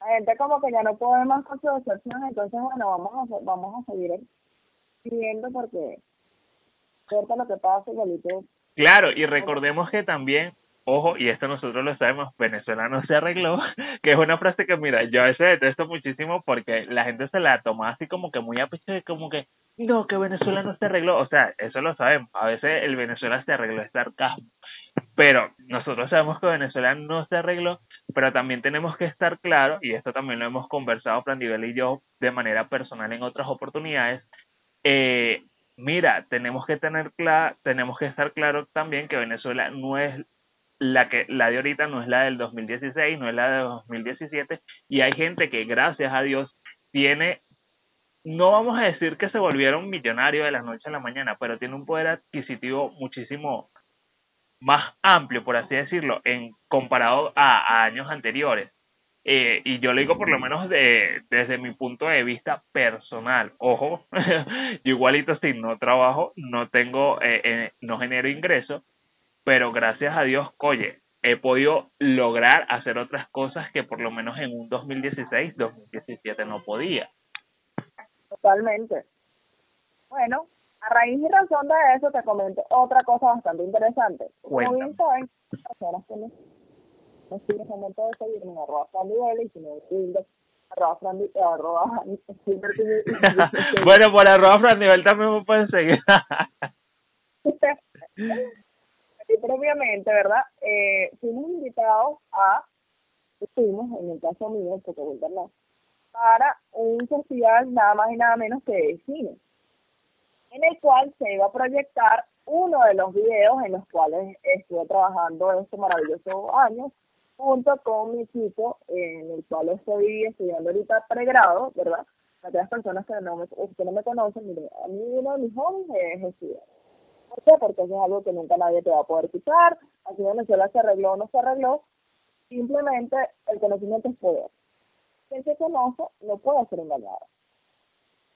La gente como que ya no puede más con su decepción, entonces bueno, vamos a, vamos a seguir viviendo porque importa lo que pase, igualito. Claro, y recordemos que también ojo, y esto nosotros lo sabemos, Venezuela no se arregló, que es una frase que, mira, yo a veces detesto muchísimo porque la gente se la toma así como que muy a pecho, como que, no, que Venezuela no se arregló, o sea, eso lo sabemos, a veces el Venezuela se arregló, es sarcasmo, pero nosotros sabemos que Venezuela no se arregló, pero también tenemos que estar claro, y esto también lo hemos conversado Fran y yo de manera personal en otras oportunidades, eh, mira, tenemos que tener claro, tenemos que estar claro también que Venezuela no es la que la de ahorita no es la del 2016, no es la de 2017 y hay gente que gracias a Dios tiene no vamos a decir que se volvieron millonarios de la noche a la mañana, pero tiene un poder adquisitivo muchísimo más amplio, por así decirlo, en comparado a, años anteriores. Eh, y yo lo digo por lo menos de, desde mi punto de vista personal. Ojo, igualito si no trabajo, no tengo, eh, eh, no genero ingresos, pero gracias a Dios, oye, he podido lograr hacer otras cosas que por lo menos en un 2016, 2017 no podía. Totalmente. Bueno, a raíz y razón de eso te comento otra cosa bastante interesante. Como bien saben, personas que siguen momento de seguirme arroba Frandy y si no arroba Frandy, arroba Bueno, por arroba Frandy también me pueden seguir. y previamente, ¿verdad? Eh, fuimos invitados a, estuvimos en el caso mío, porque no, para un festival nada más y nada menos que de cine, en el cual se iba a proyectar uno de los videos en los cuales estuve trabajando este maravilloso año junto con mi equipo en el cual estoy estudiando ahorita pregrado, ¿verdad? aquellas personas que no me, que no me conocen, mire, a mí uno de mis hobbies es estudiar. ¿Por? Porque eso es algo que nunca nadie te va a poder quitar. En Venezuela se arregló o no se arregló. Simplemente el conocimiento es poder. Quien se conoce no puede ser engañado.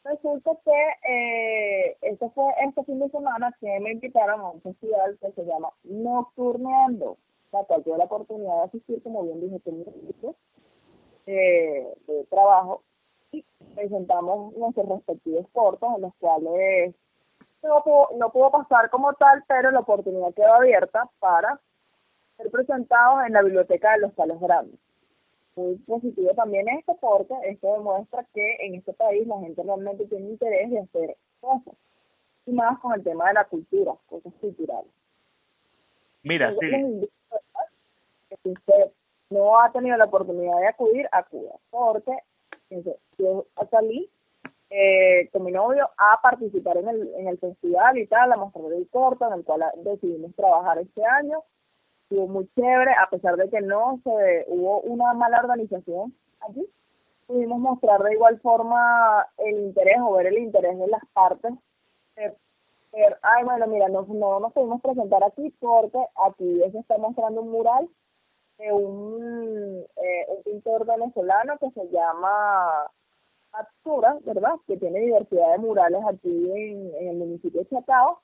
Resulta que eh, fue este fin de semana que me invitaron a un festival que se llama Nocturneando, la cual tuve la oportunidad de asistir, como bien dije, con mi eh, de trabajo y presentamos nuestros respectivos cortos en los cuales no pudo, no pudo pasar como tal, pero la oportunidad quedó abierta para ser presentados en la biblioteca de los Palos Grandes muy positivo también esto porque esto demuestra que en este país la gente realmente tiene interés de hacer cosas y más con el tema de la cultura, cosas culturales. Mira, sí. si usted no ha tenido la oportunidad de acudir, acuda, porque yo salí eh, con mi novio a participar en el, en el festival y tal, a mostrar el corto en el cual decidimos trabajar este año estuvo muy chévere, a pesar de que no se hubo una mala organización allí, pudimos mostrar de igual forma el interés o ver el interés de las partes. ay, bueno, mira, no, no nos pudimos presentar aquí porque aquí se está mostrando un mural de un, eh, un pintor venezolano que se llama Atsura, ¿verdad? Que tiene diversidad de murales aquí en, en el municipio de Chacao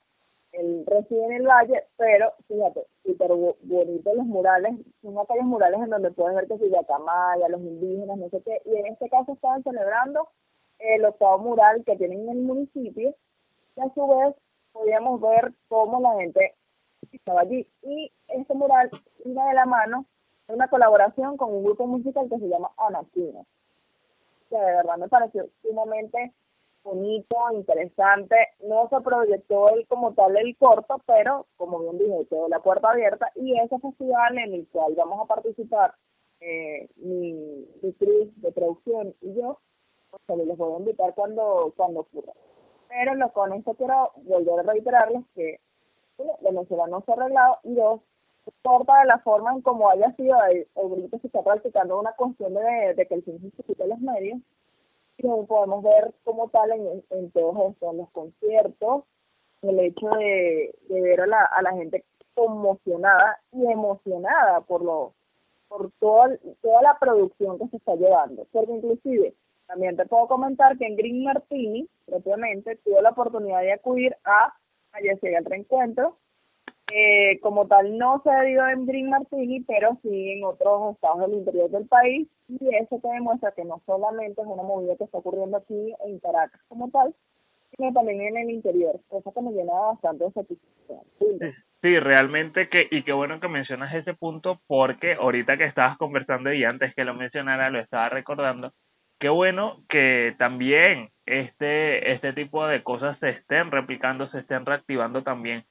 él reside en el valle, pero fíjate, súper bonitos los murales, son aquellos murales en donde puedes ver que si Yacamaya, los indígenas, no sé qué, y en este caso estaban celebrando el octavo mural que tienen en el municipio, y a su vez podíamos ver cómo la gente estaba allí, y este mural iba de la mano de una colaboración con un grupo musical que se llama Anaquino, que de verdad me pareció sumamente bonito, interesante. No se proyectó el como tal el corto, pero como bien dije, quedó la puerta abierta y ese festival en el cual vamos a participar eh, mi actriz de producción y yo, pues les voy a invitar cuando, cuando ocurra. Pero lo, con esto quiero volver a reiterarles que uno, Venezuela no se ha arreglado y dos, importa de la forma en como haya sido grupo se está practicando una cuestión de, de que el cine quite los medios, podemos ver como tal en, en todos estos, los conciertos, el hecho de, de ver a la, a la gente conmocionada y emocionada por lo por todo, toda la producción que se está llevando. Porque inclusive también te puedo comentar que en Green Martini, propiamente, tuve la oportunidad de acudir a, a el reencuentro, eh, como tal no se debido en Green Martini, pero sí en otros estados del interior del país, y eso te demuestra que no solamente es una movida que está ocurriendo aquí en Caracas como tal, sino también en el interior, cosa que me llena bastante de satisfacción. Sí, realmente que, y qué bueno que mencionas ese punto, porque ahorita que estabas conversando y antes que lo mencionara lo estaba recordando, qué bueno que también este, este tipo de cosas se estén replicando, se estén reactivando también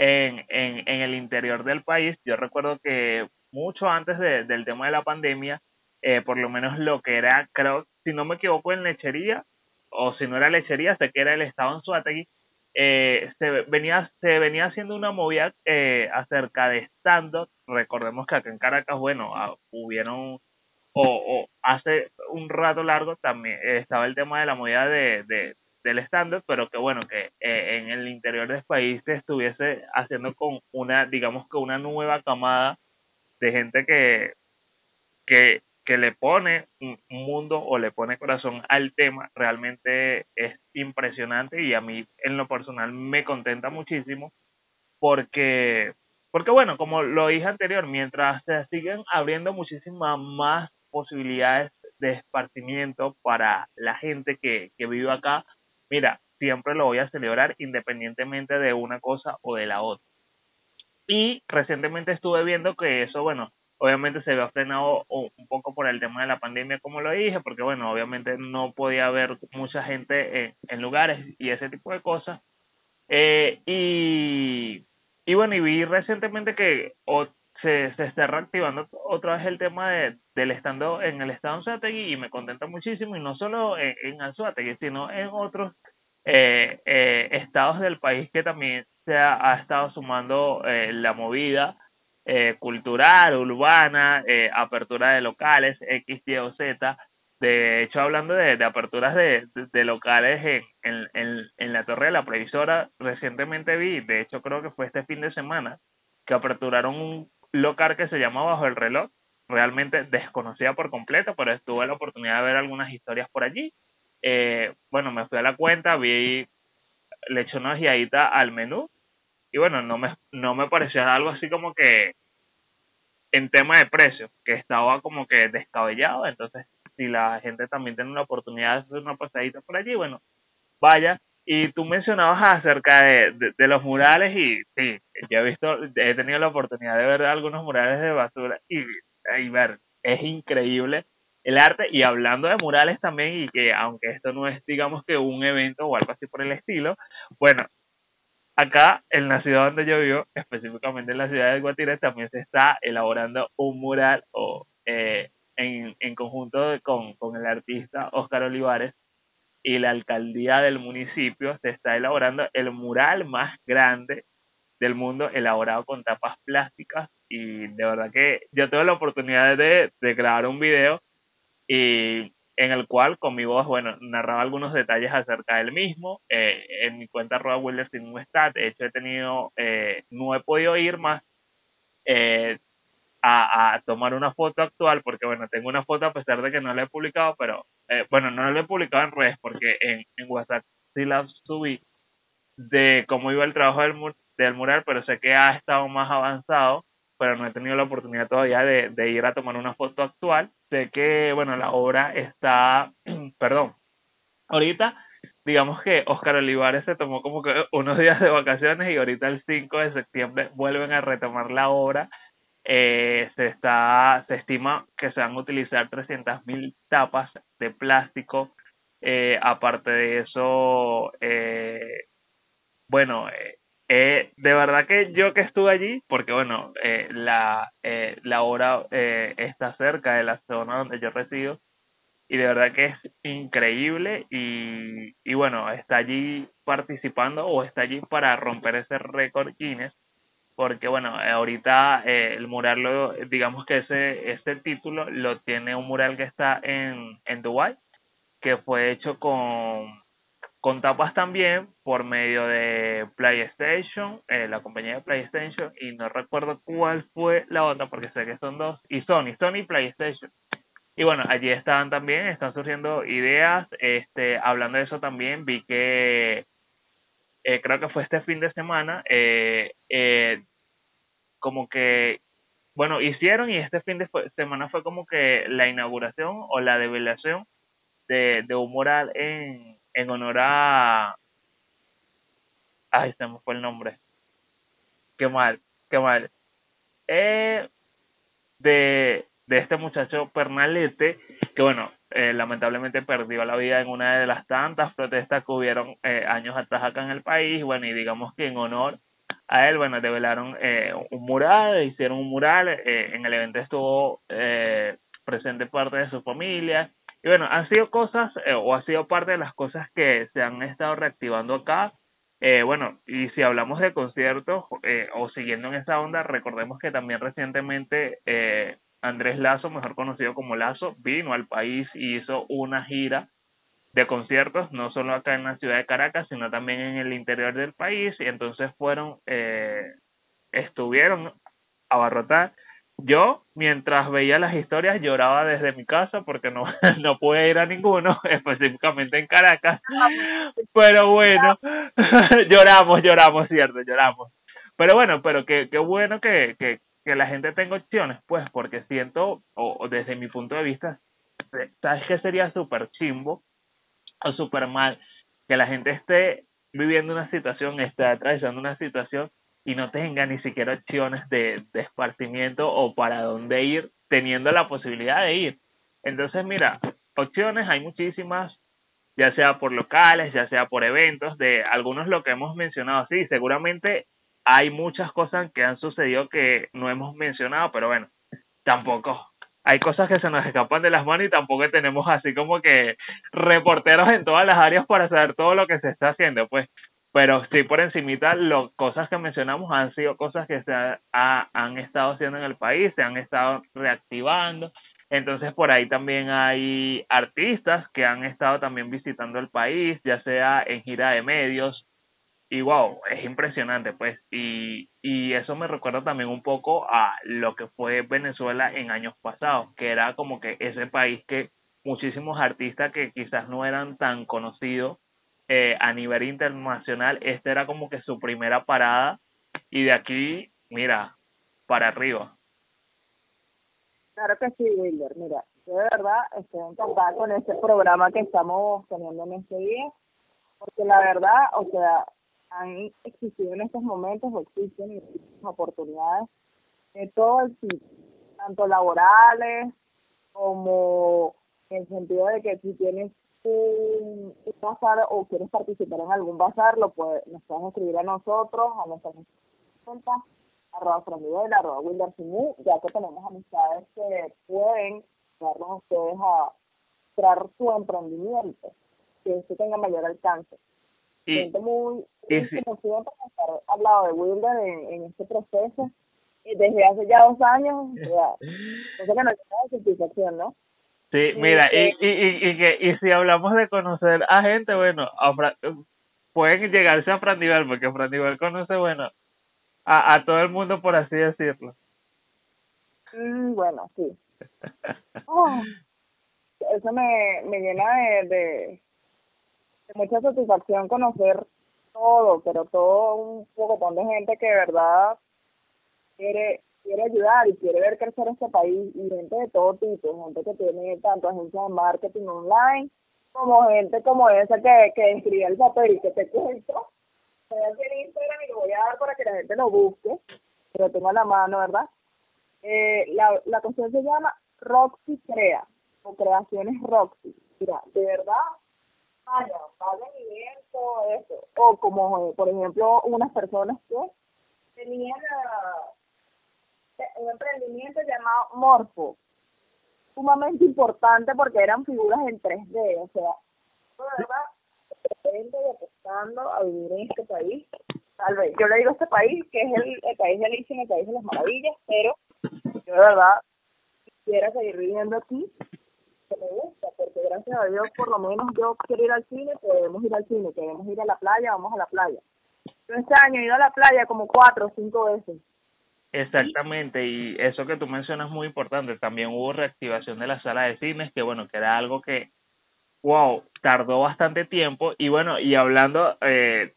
en, en, en el interior del país. Yo recuerdo que mucho antes de, del tema de la pandemia, eh, por lo menos lo que era, creo, si no me equivoco, en lechería, o si no era lechería, sé que era el estado en Suategui, eh, se venía se venía haciendo una movida eh, acerca de stand recordemos que acá en Caracas bueno ah, hubieron o, o hace un rato largo también estaba el tema de la movida de, de, del estándar, pero que bueno, que eh, en el interior del país se estuviese haciendo con una, digamos que una nueva camada de gente que, que, que le pone un mundo o le pone corazón al tema, realmente es impresionante y a mí en lo personal me contenta muchísimo porque, porque bueno, como lo dije anterior, mientras se siguen abriendo muchísimas más posibilidades de esparcimiento para la gente que, que vive acá, mira, siempre lo voy a celebrar independientemente de una cosa o de la otra. Y recientemente estuve viendo que eso, bueno, obviamente se había frenado un poco por el tema de la pandemia, como lo dije, porque bueno, obviamente no podía haber mucha gente en, lugares y ese tipo de cosas. Eh, y, y bueno, y vi recientemente que se, se está reactivando otra vez el tema de, del estando en el estado Anzuategui y me contenta muchísimo y no solo en, en Anzuategui sino en otros eh, eh, estados del país que también se ha, estado sumando eh, la movida eh, cultural, urbana, eh, apertura de locales, X, Y o Z. De hecho, hablando de, de aperturas de, de, locales en, en, en, la Torre de la Previsora, recientemente vi, de hecho creo que fue este fin de semana, que aperturaron un local que se llama Bajo el Reloj, realmente desconocida por completo, pero tuve la oportunidad de ver algunas historias por allí. Eh, bueno, me fui a la cuenta, vi, le eché una guiadita al menú y bueno, no me, no me pareció algo así como que en tema de precio, que estaba como que descabellado, entonces si la gente también tiene una oportunidad de hacer una pasadita por allí, bueno, vaya. Y tú mencionabas acerca de, de, los murales y sí, yo he visto, he tenido la oportunidad de ver algunos murales de basura y, ver, es increíble el arte. Y hablando de murales también y que aunque esto no es digamos que un evento o algo así por el estilo, bueno, acá en la ciudad donde yo vivo, específicamente en la ciudad de Guatire, también se está elaborando un mural o eh, en, en conjunto con, con el artista Oscar Olivares y la alcaldía del municipio se está elaborando el mural más grande del mundo elaborado con tapas plásticas y de verdad que yo tuve la oportunidad de, de grabar un video y en el cual con mi voz, bueno, narraba algunos detalles acerca del mismo. Eh, en mi cuenta arroba Willer sin un stat, de hecho he tenido, eh, no he podido ir más eh, a, a, tomar una foto actual, porque bueno, tengo una foto a pesar de que no la he publicado, pero eh, bueno, no la he publicado en redes, porque en, en WhatsApp sí la subí de cómo iba el trabajo del, del mural, pero sé que ha estado más avanzado pero no he tenido la oportunidad todavía de, de ir a tomar una foto actual. Sé que, bueno, la obra está, perdón, ahorita digamos que Oscar Olivares se tomó como que unos días de vacaciones y ahorita el 5 de septiembre vuelven a retomar la obra. Eh, se está se estima que se van a utilizar 300.000 tapas de plástico. Eh, aparte de eso, eh, bueno, eh, eh, de verdad que yo que estuve allí, porque bueno, eh, la, la obra está cerca de la zona donde yo resido, y de verdad que es increíble y, y bueno, está allí participando o está allí para romper ese récord Guinness, porque bueno, ahorita eh, el mural, lo, digamos que ese, ese título lo tiene un mural que está en, en Dubai que fue hecho con con tapas también por medio de PlayStation, eh, la compañía de PlayStation, y no recuerdo cuál fue la otra porque sé que son dos, y Sony, Sony y PlayStation. Y bueno, allí estaban también, están surgiendo ideas, este, hablando de eso también, vi que eh, creo que fue este fin de semana, eh, eh, como que, bueno, hicieron y este fin de semana fue como que la inauguración o la develación de, de un mural en, en honor a... Ay, se me fue el nombre. Qué mal, qué mal. Eh, de, de este muchacho Pernalete, que bueno, eh, lamentablemente perdió la vida en una de las tantas protestas que hubieron eh, años atrás acá en el país, bueno, y digamos que en honor a él, bueno, develaron eh, un mural, hicieron un mural, eh, en el evento estuvo eh, presente parte de su familia, y bueno, han sido cosas, eh, o ha sido parte de las cosas que se han estado reactivando acá. Eh, bueno, y si hablamos de conciertos, eh, o siguiendo en esa onda, recordemos que también recientemente Andrés Lazo, mejor conocido como Lazo, vino al país y hizo una gira de conciertos, no solo acá en la ciudad de Caracas, sino también en el interior del país, y entonces fueron, eh, estuvieron abarrotar yo, mientras veía las historias, lloraba desde mi casa porque no, no pude ir a ninguno, específicamente en Caracas. Pero bueno, lloramos, lloramos, cierto, lloramos. Pero bueno, pero qué, qué bueno que, que, que la gente tenga opciones, pues, porque siento, o, o desde mi punto de vista, ¿sabes qué sería súper chimbo o súper mal? Que la gente esté viviendo una situación, esté atravesando una situación y no tenga ni siquiera opciones de, de esparcimiento o para dónde ir, teniendo la posibilidad de ir. Entonces, mira, opciones hay muchísimas, ya sea por locales, ya sea por eventos, de algunos lo que hemos mencionado, sí, seguramente hay muchas cosas que han sucedido que no hemos mencionado, pero bueno, tampoco. Hay cosas que se nos escapan de las manos y tampoco tenemos así como que reporteros en todas las áreas para saber todo lo que se está haciendo. Pues pero sí por encimita las cosas que mencionamos han sido cosas que se ha, han estado haciendo en el país, se han estado reactivando Entonces por ahí también hay artistas que han estado también visitando el país, ya sea en gira de medios, y wow, es impresionante pues, y, y eso me recuerda también un poco a lo que fue Venezuela en años pasados, que era como que ese país que muchísimos artistas que quizás no eran tan conocidos eh, a nivel internacional, esta era como que su primera parada y de aquí, mira, para arriba. Claro que sí, Wilder. Mira, yo de verdad estoy encantada con este programa que estamos teniendo en este día, porque la verdad, o sea, han existido en estos momentos, o existen oportunidades de todo el tipo, tanto laborales como en el sentido de que si tienes un, bazar o quieres participar en algún bazar, lo nos puedes escribir a nosotros, a nuestra cuenta, arroba Frandivel, arroba Wilder ya que tenemos amistades que pueden darnos a ustedes a crear su emprendimiento, que este tenga mayor alcance. Siento muy, muy sí. por estar al lado de Wilder en, en este proceso desde hace ya dos años, ya, no sé que no hay satisfacción, ¿no? Sí, mira, y, y, y, y, que, y si hablamos de conocer a gente, bueno, a pueden llegarse a Fran porque Fran conoce, bueno, a, a todo el mundo, por así decirlo. Mm, bueno, sí. Oh, eso me, me llena de, de, mucha satisfacción conocer todo, pero todo un poco de gente que verdad quiere quiere ayudar y quiere ver crecer este país y gente de todo tipo, gente que tiene tanto agencias de marketing online como gente como esa que, que escribe el papel que te cuento. Voy a hacer Instagram y lo voy a dar para que la gente lo busque, pero tengo a la mano, ¿verdad? Eh, la, la cuestión se llama Roxy Crea o Creaciones Roxy. Mira, de verdad, todo eso. O como, por ejemplo, unas personas que tenían un emprendimiento llamado Morfo, sumamente importante porque eran figuras en 3D, o sea, de verdad, de apostando a vivir en este país, tal vez, yo le digo este país, que es el, el país de Alicia, el país de las maravillas, pero yo de verdad quisiera seguir viviendo aquí, que me gusta, porque gracias a Dios, por lo menos yo quiero ir al cine, podemos ir al cine, queremos ir a la playa, vamos a la playa. Yo este año he ido a la playa como cuatro o cinco veces. Exactamente, y eso que tú mencionas es muy importante. También hubo reactivación de la sala de cines, que bueno, que era algo que, wow, tardó bastante tiempo. Y bueno, y hablando, eh,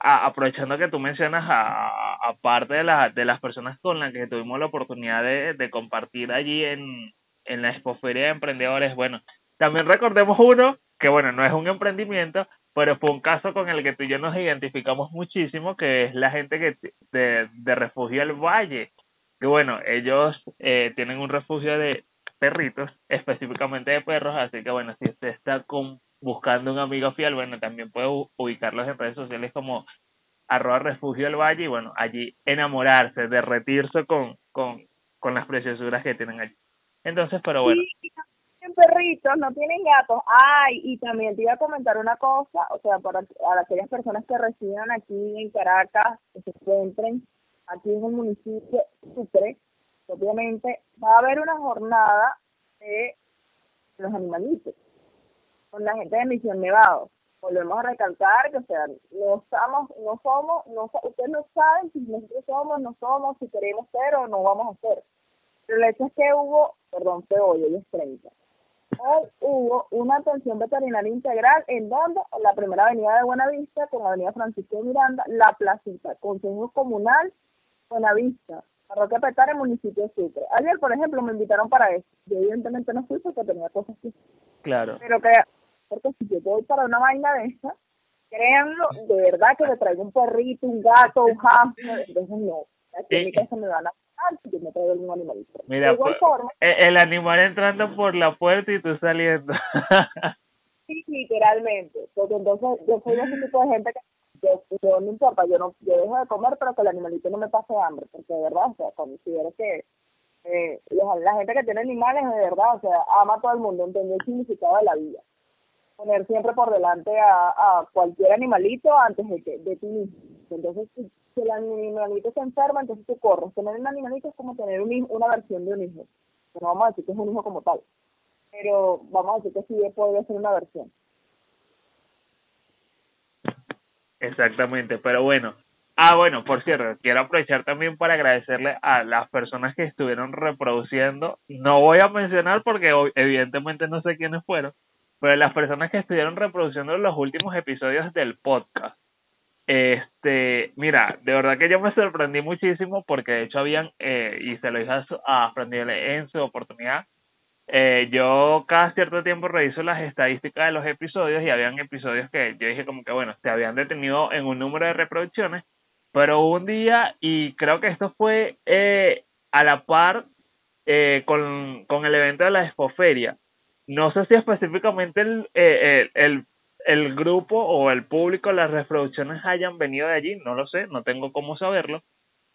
aprovechando que tú mencionas, aparte de, la, de las personas con las que tuvimos la oportunidad de, de compartir allí en, en la Expoferia de Emprendedores, bueno, también recordemos uno que bueno, no es un emprendimiento, pero fue un caso con el que tú y yo nos identificamos muchísimo, que es la gente que de, de Refugio El Valle, que bueno, ellos eh, tienen un refugio de perritos, específicamente de perros, así que bueno, si usted está con, buscando un amigo fiel, bueno, también puede ubicarlos en redes sociales como arroba refugio El Valle y bueno, allí enamorarse, derretirse con, con, con las preciosuras que tienen allí. Entonces, pero bueno tienen perritos, no tienen gatos. Ay, y también te iba a comentar una cosa, o sea, para, aquellas personas que residen aquí en Caracas, que se encuentren aquí en el municipio Sucre, obviamente va a haber una jornada de los animalitos con la gente de Misión Nevado. Volvemos a recalcar que, o sea, no estamos, no somos, no, ustedes no saben si nosotros somos, no somos, si queremos ser o no vamos a ser. Pero el hecho es que hubo, perdón, fue hoy, hoy es 30 hoy hubo una atención veterinaria integral en donde la primera avenida de Buenavista con la avenida Francisco de Miranda, la placita, Consejo Comunal, Buenavista, Parroquia Petare, municipio de Sucre. Ayer, por ejemplo, me invitaron para eso. Yo evidentemente no fui porque tenía cosas así. Claro. Pero que, porque si yo voy para una vaina de esa, créanlo, de verdad que le traigo un perrito, un gato, un hamster, entonces no. Aquí en mi casa me van a Mira, pues, el animal entrando por la puerta y tú saliendo. sí, literalmente. Porque entonces yo soy ese tipo de gente que yo, no importa, yo no yo dejo de comer, pero que el animalito no me pase hambre, porque de verdad, o sea, considero que eh, la, gente que tiene animales, de verdad, o sea, ama a todo el mundo, entiende el significado de la vida. Poner siempre por delante a, a cualquier animalito antes de, que, de ti mismo. Entonces, si el animalito se enferma, entonces tú corres. Tener un animalito es como tener un, una versión de un hijo. no vamos a decir que es un hijo como tal, pero vamos a decir que sí podría ser una versión. Exactamente, pero bueno. Ah, bueno, por cierto, quiero aprovechar también para agradecerle a las personas que estuvieron reproduciendo. No voy a mencionar porque evidentemente no sé quiénes fueron, pero las personas que estuvieron reproduciendo los últimos episodios del podcast. Este, mira, de verdad que yo me sorprendí muchísimo porque de hecho habían, eh, y se lo dije a, a en su oportunidad, eh, yo cada cierto tiempo reviso las estadísticas de los episodios y habían episodios que yo dije como que bueno, se habían detenido en un número de reproducciones, pero un día, y creo que esto fue eh, a la par eh, con, con el evento de la Expoferia, no sé si específicamente el, eh, el, el grupo o el público, las reproducciones hayan venido de allí, no lo sé, no tengo cómo saberlo,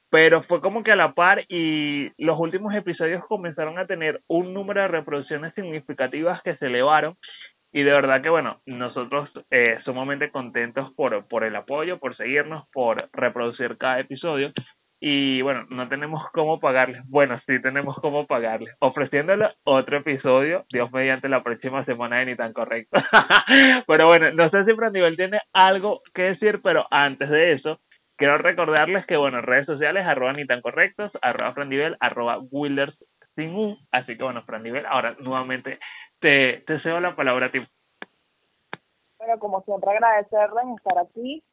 pero fue como que a la par y los últimos episodios comenzaron a tener un número de reproducciones significativas que se elevaron y de verdad que bueno, nosotros eh, sumamente contentos por, por el apoyo, por seguirnos, por reproducir cada episodio y bueno, no tenemos cómo pagarles. Bueno, sí tenemos cómo pagarles. Ofreciéndole otro episodio, Dios mediante la próxima semana de Ni Tan Correcto. pero bueno, no sé si Frandivel tiene algo que decir, pero antes de eso, quiero recordarles que bueno, redes sociales, arroba Ni Tan Correctos, arroba Frandivel, arroba Wilders sin U. Así que bueno, Frandivel, ahora nuevamente te, te cedo la palabra a ti. Bueno, como siempre agradecerles estar aquí.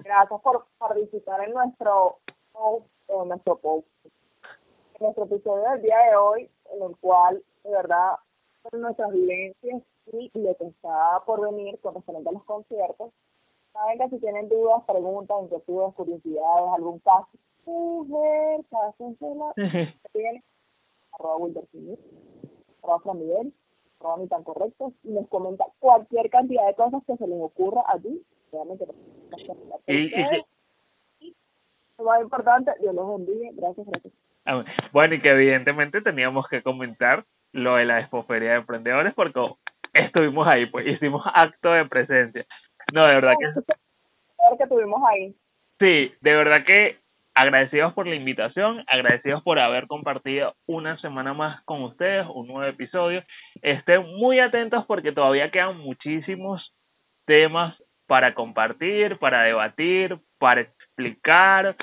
Gracias por participar en nuestro en nuestro post. En nuestro episodio del día de hoy, en el cual, de verdad, son nuestras vivencias y lo que está por venir con referente a los conciertos. Saben que si tienen dudas, preguntas, inquietudes, curiosidades, algún caso, mujer, cásensela, tienen arroba Wilder arroba Fran Miguel, arroba ni tan correctos, y nos comenta cualquier cantidad de cosas que se les ocurra a ti. Realmente, y, lo más importante, Dios los bendiga. Gracias, gracias. Bueno, y que evidentemente teníamos que comentar lo de la expoferia de emprendedores porque estuvimos ahí, pues hicimos acto de presencia. No, de verdad que... que tuvimos ahí. Sí, de verdad que agradecidos por la invitación, agradecidos por haber compartido una semana más con ustedes, un nuevo episodio. Estén muy atentos porque todavía quedan muchísimos temas para compartir, para debatir, para explicar,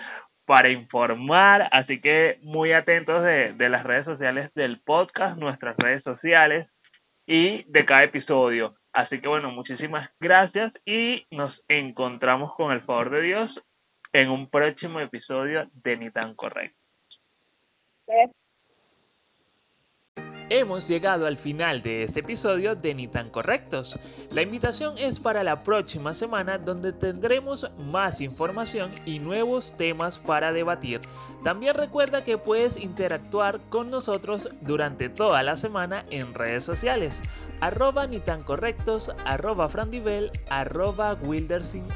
para informar. Así que muy atentos de, de las redes sociales del podcast, nuestras redes sociales y de cada episodio. Así que bueno, muchísimas gracias y nos encontramos con el favor de Dios en un próximo episodio de Ni tan correcto. Hemos llegado al final de este episodio de Ni tan correctos. La invitación es para la próxima semana donde tendremos más información y nuevos temas para debatir. También recuerda que puedes interactuar con nosotros durante toda la semana en redes sociales. Arroba ni correctos, arroba frandivel, arroba wildersin